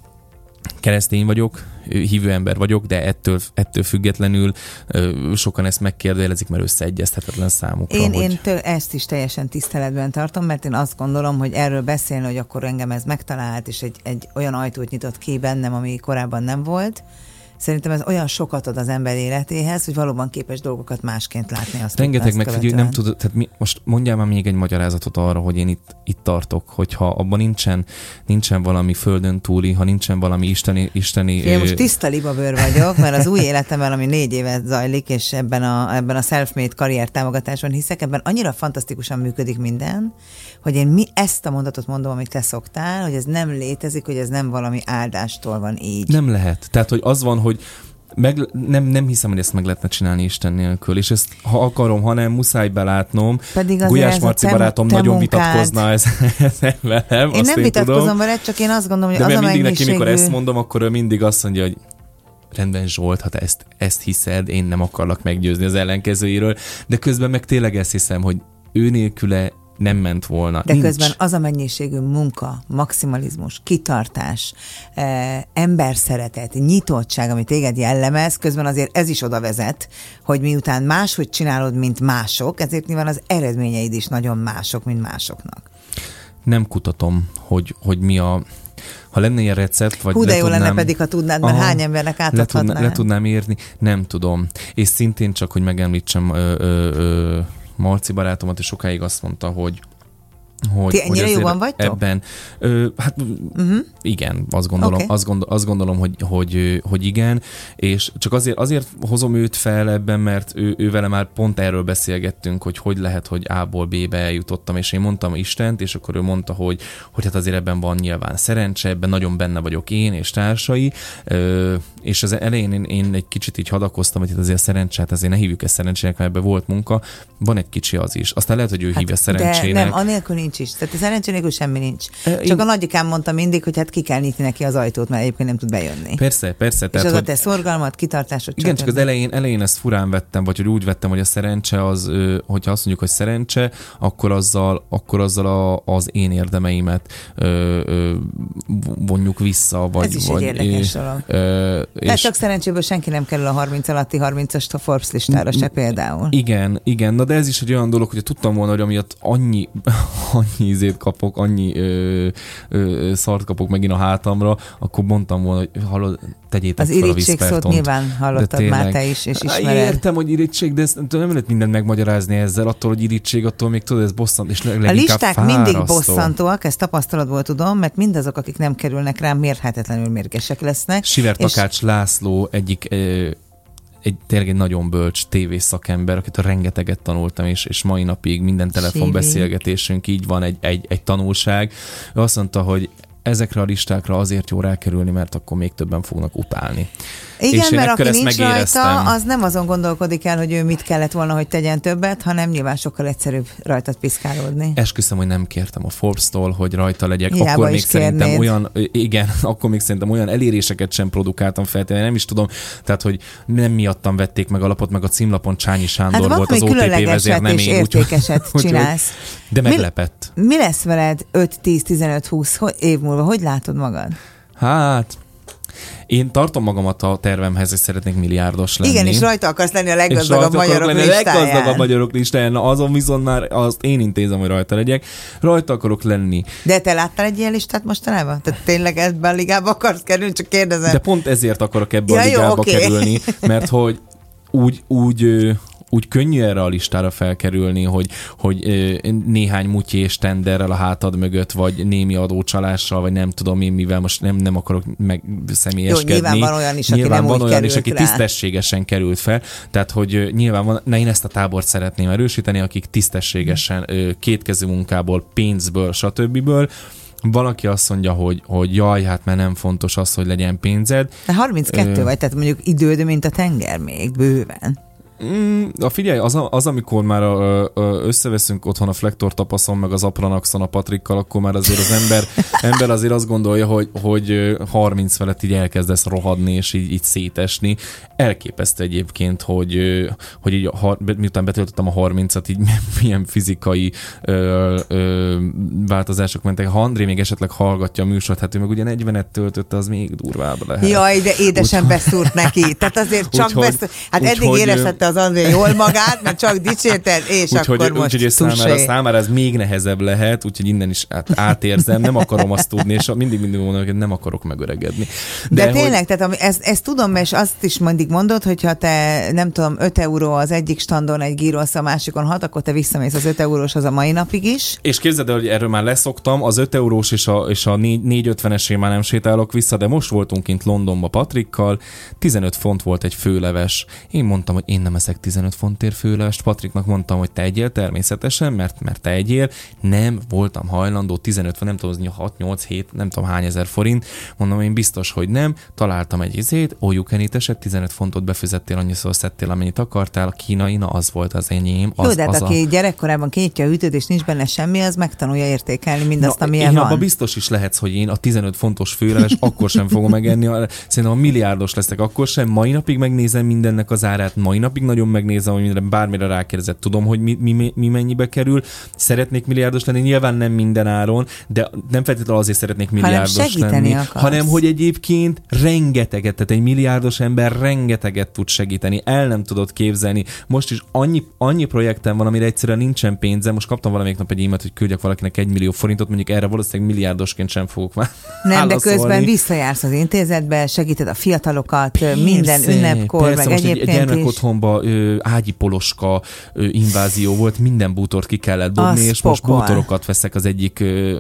keresztény vagyok, hívő ember vagyok, de ettől, ettől függetlenül sokan ezt megkérdőjelezik, mert összeegyeztetetlen számukra. Én, hogy... én tő, ezt is teljesen tiszteletben tartom, mert én azt gondolom, hogy erről beszélni, hogy akkor engem ez megtalált, és egy, egy olyan ajtót nyitott ki bennem, ami korábban nem volt, Szerintem ez olyan sokat ad az ember életéhez, hogy valóban képes dolgokat másként látni. Azt Rengeteg meg, hogy nem tudod, tehát mi, most mondjál már még egy magyarázatot arra, hogy én itt, itt tartok, hogyha abban nincsen, nincsen valami földön túli, ha nincsen valami isteni... isteni Én most tiszta libabőr vagyok, mert az új életemben, ami négy évet zajlik, és ebben a, ebben a self-made karrier támogatáson hiszek, ebben annyira fantasztikusan működik minden, hogy én mi ezt a mondatot mondom, amit te szoktál, hogy ez nem létezik, hogy ez nem valami áldástól van így. Nem lehet. Tehát, hogy az van, hogy meg, nem, nem hiszem, hogy ezt meg lehetne csinálni Isten nélkül, és ezt ha akarom, ha nem, muszáj belátnom. Pedig Gulyás Marci barátom te nagyon munkád. vitatkozna ez, ez velem. Én nem vitatkozom vele, csak én azt gondolom, hogy De az a mindig mennyiségű... neki, mikor ezt mondom, akkor ő mindig azt mondja, hogy rendben Zsolt, ha te ezt, ezt hiszed, én nem akarlak meggyőzni az ellenkezőiről, de közben meg tényleg ezt hiszem, hogy ő nélküle nem ment volna. De Nincs. közben az a mennyiségű munka, maximalizmus, kitartás, eh, emberszeretet, nyitottság, ami téged jellemez, közben azért ez is oda vezet, hogy miután máshogy csinálod, mint mások, ezért nyilván az eredményeid is nagyon mások, mint másoknak. Nem kutatom, hogy, hogy mi a ha lenne ilyen recept, vagy Hú, de jó lenne pedig, ha tudnád, mert aha, hány embernek átadhatnál. Le, tudná, le tudnám érni, nem tudom. És szintén csak, hogy megemlítsem ö, ö, ö, Marci barátomat, és sokáig azt mondta, hogy hogy, Ti ennyire hogy azért jóban vagytok? Ebben, ö, hát uh-huh. igen, azt gondolom, okay. azt, gondol, azt gondolom hogy, hogy, hogy igen, és csak azért, azért hozom őt fel ebben, mert ő, ő vele már pont erről beszélgettünk, hogy hogy lehet, hogy A-ból B-be eljutottam, és én mondtam Istent, és akkor ő mondta, hogy, hogy hát azért ebben van nyilván szerencse, ebben nagyon benne vagyok én és társai, ö, és az elején én, én egy kicsit így hadakoztam, hogy itt azért a szerencsét, azért ne hívjuk ezt szerencsének, mert ebben volt munka, van egy kicsi az is. Aztán lehet, hogy ő hát, hívja szerencsének. De nem, anélkül nincs is. Tehát a szerencsé nélkül semmi nincs. E, Csak a nagyikám mondta mindig, hogy hát ki kell nyitni neki az ajtót, mert egyébként nem tud bejönni. Persze, persze. és Tehát, az a hogy, te szorgalmat, kitartásod. igen, csak az elején, elején ezt furán vettem, vagy hogy úgy vettem, hogy a szerencse az, ö, hogyha azt mondjuk, hogy szerencse, akkor azzal, akkor azzal a, az én érdemeimet ö, ö, vonjuk vissza. Vagy, Ez is egy vagy, érdekes ö, dolog. Ö, De és csak szerencséből senki nem kerül a 30 alatti 30-as a Forbes listára se például. Igen, igen, na de ez is egy olyan dolog, hogy tudtam volna, hogy amiatt annyi, annyi izét kapok, annyi ö, ö, szart kapok megint a hátamra, akkor mondtam volna, hogy hallod, tegyétek Az a irítség szót nyilván hallottad tényleg. már te is, és ismered. Értem, hogy irítség, de ezt nem lehet mindent megmagyarázni ezzel, attól, hogy irítség, attól még tudod, ez bosszant, és A leginkább listák fárasztó. mindig bosszantóak, ezt tapasztalatból tudom, mert mindazok, akik nem kerülnek rám, mérhetetlenül mérgesek lesznek. Siver és- Takács László egyik egy tényleg egy nagyon bölcs tévés szakember, akit rengeteget tanultam, és, és mai napig minden telefonbeszélgetésünk így van egy, egy, egy tanulság. Ő azt mondta, hogy ezekre a listákra azért jó rákerülni, mert akkor még többen fognak utálni. Igen, És mert aki nincs rajta, az nem azon gondolkodik el, hogy ő mit kellett volna, hogy tegyen többet, hanem nyilván sokkal egyszerűbb rajtad piszkálódni. Esküszöm, hogy nem kértem a Forbes-tól, hogy rajta legyek. Hiába akkor még is szerintem kérnéd. olyan, igen, akkor még szerintem olyan eléréseket sem produkáltam feltétlenül, nem is tudom, tehát hogy nem miattam vették meg a lapot, meg a címlapon Csányi Sándor Hát volt az OTP vezér, nem én. értékeset úgyhogy- csinálsz. De Mi- meglepett. Mi lesz veled 5, 10, 15, 20 ho- év múlva? Hogy látod magad? Hát, én tartom magamat a tervemhez, hogy szeretnék milliárdos lenni. Igen, és rajta akarsz lenni a leggazdagabb magyarok lenni a leggazdagabb listáján. magyarok listáján. Na, azon viszont már azt én intézem, hogy rajta legyek. Rajta akarok lenni. De te láttál egy ilyen listát mostanában? Tehát tényleg ebben a ligába akarsz kerülni? Csak kérdezem. De pont ezért akarok ebbe Ja, a jó, ligába oké. kerülni, mert hogy úgy, úgy, úgy könnyű erre a listára felkerülni, hogy, hogy néhány mutyi és tenderrel a hátad mögött, vagy némi adócsalással, vagy nem tudom én mivel, most nem, nem akarok meg személyeskedni. Jó, nyilván van olyan is, aki nyilván nem van olyan is, aki rá. tisztességesen került fel, tehát hogy nyilván van, na én ezt a tábort szeretném erősíteni, akik tisztességesen ö, kétkezű munkából, pénzből, stb. Van, aki azt mondja, hogy, hogy jaj, hát mert nem fontos az, hogy legyen pénzed. De 32 Ö. vagy, tehát mondjuk időd, mint a tenger még, bőven. Mm, a figyelj, az, a- az amikor már ö, ö, összeveszünk otthon a Flektor tapaszon, meg az Apranaxon a Patrikkal, akkor már azért az ember, ember azért azt gondolja, hogy, hogy ö, 30 felett így elkezdesz rohadni, és így, így szétesni. Elképesztő egyébként, hogy, hogy így a, miután betöltöttem a 30-at, így milyen fizikai ö, ö, változások mentek. Ha André még esetleg hallgatja a műsort, hát ő meg ugye 40-et töltötte, az még durvább lehet. Jaj, de édesen beszúrt neki. Tehát azért csak Úgyhogy- beszúrt. Hát eddig úgyhogy- érezhette az André jól magát, mert csak dicsérted, és Úgyhogy, akkor most úgyhogy számára, számára ez még nehezebb lehet, úgyhogy innen is át, átérzem, nem akarom azt tudni, és mindig mindig mondom, hogy nem akarok megöregedni. De, De hogy- tényleg, tehát ami- ezt, ezt tudom, és azt is mindig mondod, hogyha te nem tudom, 5 euró az egyik standon egy gírolsz, a másikon 6, akkor te visszamész az 5 euróshoz a mai napig is. És képzeld el, hogy erről már leszoktam, az 5 eurós és a, és a 450-esé már nem sétálok vissza, de most voltunk kint Londonba Patrikkal, 15 font volt egy főleves. Én mondtam, hogy én nem eszek 15 fontért főlevest, Patriknak mondtam, hogy te egyél természetesen, mert, mert te egyél. Nem voltam hajlandó, 15 nem tudom, az 6, 8, 7, nem tudom hány ezer forint. Mondom, én biztos, hogy nem. Találtam egy izét, all you can eat eset, 15 fontot befizettél, annyiszor szedtél, amennyit akartál. A kínai, na az volt az enyém. Az, Jó, de hát az aki gyerekkorában kinyitja a hűtőt, és nincs benne semmi, az megtanulja értékelni mindazt, Na, amilyen én van. abban biztos is lehetsz, hogy én a 15 fontos főleves akkor sem fogom megenni. Szerintem a milliárdos leszek akkor sem. Mai napig megnézem mindennek az árát, mai napig nagyon megnézem, hogy mindenre, bármire rákérdezett. Tudom, hogy mi, mi, mi mennyibe kerül. Szeretnék milliárdos lenni, nyilván nem minden áron, de nem feltétlenül azért szeretnék milliárdos segíteni lenni, akarsz. hanem hogy egyébként rengeteget, tehát egy milliárdos ember rengeteget tud segíteni, el nem tudod képzelni. Most is annyi, annyi projektem van, amire egyszerűen nincsen pénzem. Most kaptam valamelyik nap egy e hogy küldjek valakinek egy millió forintot, mondjuk erre valószínűleg milliárdosként sem fogok már Nem, de közben visszajársz az intézetbe, segíted a fiatalokat, minden ünnepkor, persze, meg most egy egyébként is. gyermekotthonba ö, ágyi poloska ö, invázió volt, minden bútort ki kellett dobni, Az és most pokol. bútorokat veszek az egyik, ö,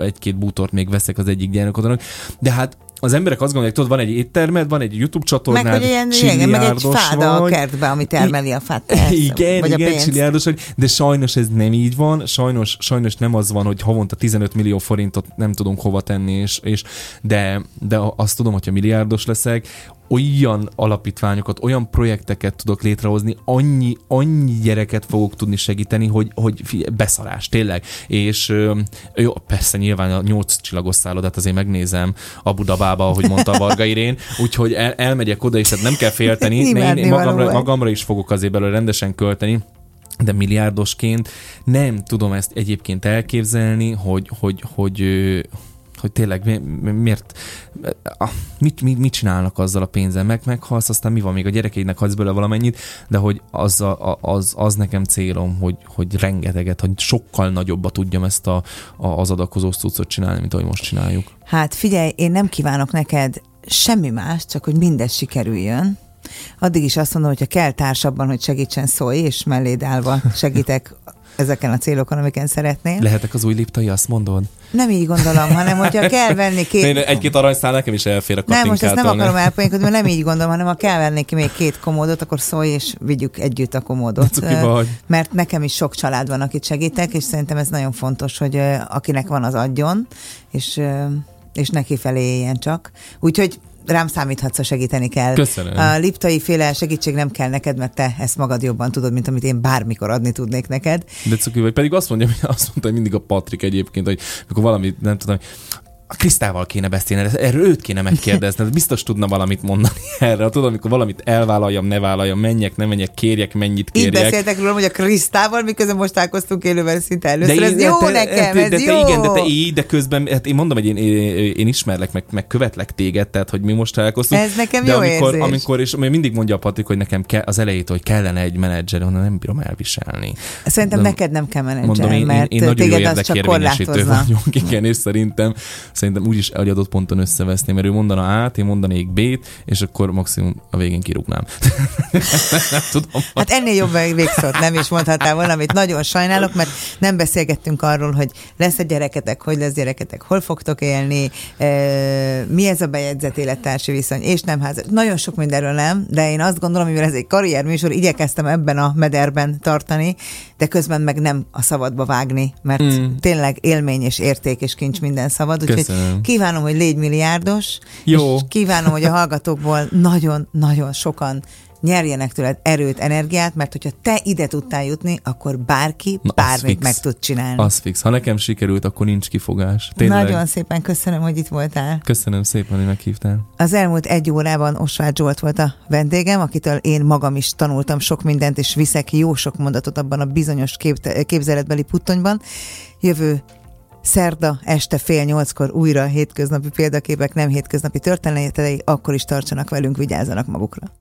egy-két bútort még veszek az egyik gyermekodonak, de hát az emberek azt gondolják, tudod, van egy éttermed, van egy YouTube csatornád, Meg, hogy ilyen, igen, meg egy fáda a vagy. kertbe, ami termeli a fát. persze. Igen, vagy a igen, pénzt. csilliárdos vagy, de sajnos ez nem így van, sajnos, sajnos nem az van, hogy havonta 15 millió forintot nem tudunk hova tenni, és, és de, de azt tudom, hogyha milliárdos leszek, olyan alapítványokat, olyan projekteket tudok létrehozni, annyi, annyi gyereket fogok tudni segíteni, hogy, hogy figyelj, beszarás, tényleg. És jó, persze nyilván a nyolc csillagos szállodát azért megnézem Abu Dabába, ahogy mondta a Varga Irén, úgyhogy el, elmegyek oda, és hát nem kell félteni, én, én magamra, magamra is fogok azért belőle rendesen költeni, de milliárdosként nem tudom ezt egyébként elképzelni, hogy, hogy, hogy, ö, hogy tényleg mi, mi- miért, mit, mit, mit csinálnak azzal a pénzzel, meg meghalsz, aztán mi van, még a gyerekeidnek hagysz belőle valamennyit, de hogy az, a, az, az nekem célom, hogy, hogy rengeteget, hogy sokkal nagyobba tudjam ezt a, a, az adakozó cuccot csinálni, mint ahogy most csináljuk. Hát figyelj, én nem kívánok neked semmi más, csak hogy mindez sikerüljön. Addig is azt mondom, hogyha kell társabban, hogy segítsen, szólj, és melléd állva segítek ezeken a célokon, amiken szeretnél. Lehetek az új liptai, azt mondod? Nem így gondolom, hanem hogyha kell venni Én két... egy-két aranyszál nekem is elfér a Nem, most ezt nem akarom elpoénkodni, mert nem így gondolom, hanem ha kell venni ki még két komódot, akkor szólj, és vigyük együtt a komódot. Mert nekem is sok család van, akit segítek, és szerintem ez nagyon fontos, hogy akinek van, az adjon, és, és neki felé éljen csak. Úgyhogy rám számíthatsz, ha segíteni kell. Köszönöm. A liptai féle segítség nem kell neked, mert te ezt magad jobban tudod, mint amit én bármikor adni tudnék neked. De cuki vagy. Pedig azt mondja, azt mondta mindig a Patrik egyébként, hogy mikor valamit, nem tudom, a Krisztával kéne beszélni, erről őt kéne megkérdezni, ez biztos tudna valamit mondani erre. Tudod, amikor valamit elvállaljam, ne vállaljam, menjek, ne menjek, kérjek, mennyit Így kérjek. beszéltek róla, hogy a Krisztával, miközben most találkoztunk élőben szinte először. ez én- jó te, nekem, te, ez de, jó. te igen, de te így, de közben, hát én mondom, hogy én, én, én ismerlek, meg, meg követlek téged, tehát hogy mi most találkoztunk. Ez nekem de jó amikor, érzés. amikor, és mindig mondja a Patrik, hogy nekem kell, az elejétől, hogy kellene egy menedzser, onnan nem bírom elviselni. Szerintem Nem- neked nem kell menedzser, Mondom, én, én, mert én nagyon jó téged az csak korlátozna. vagyok, igen, és szerintem, szerintem úgyis egy adott ponton összeveszni, mert ő mondana A-t, én mondanék B-t, és akkor maximum a végén kirúgnám. nem tudom. Hát ennél jobb végszót nem is mondhatál volna, amit nagyon sajnálok, mert nem beszélgettünk arról, hogy lesz egy gyereketek, hogy lesz gyereketek, hol fogtok élni, mi ez a bejegyzett élettársi viszony, és nem házas. Nagyon sok mindenről nem, de én azt gondolom, mivel ez egy karrierműsor, igyekeztem ebben a mederben tartani, de közben meg nem a szabadba vágni, mert mm. tényleg élmény és érték és kincs minden szabad. Úgyhogy Köszönöm. kívánom, hogy légy milliárdos, Jó. és kívánom, hogy a hallgatókból nagyon-nagyon sokan nyerjenek tőled erőt, energiát, mert hogyha te ide tudtál jutni, akkor bárki Na, bármit fix. meg tud csinálni. Az fix. Ha nekem sikerült, akkor nincs kifogás. Tényleg. Nagyon szépen köszönöm, hogy itt voltál. Köszönöm szépen, hogy meghívtál. Az elmúlt egy órában Osváth Zsolt volt a vendégem, akitől én magam is tanultam sok mindent, és viszek jó sok mondatot abban a bizonyos kép- képzeletbeli puttonyban. Jövő szerda este fél nyolckor újra hétköznapi példaképek, nem hétköznapi történetei, akkor is tartsanak velünk, vigyázzanak magukra.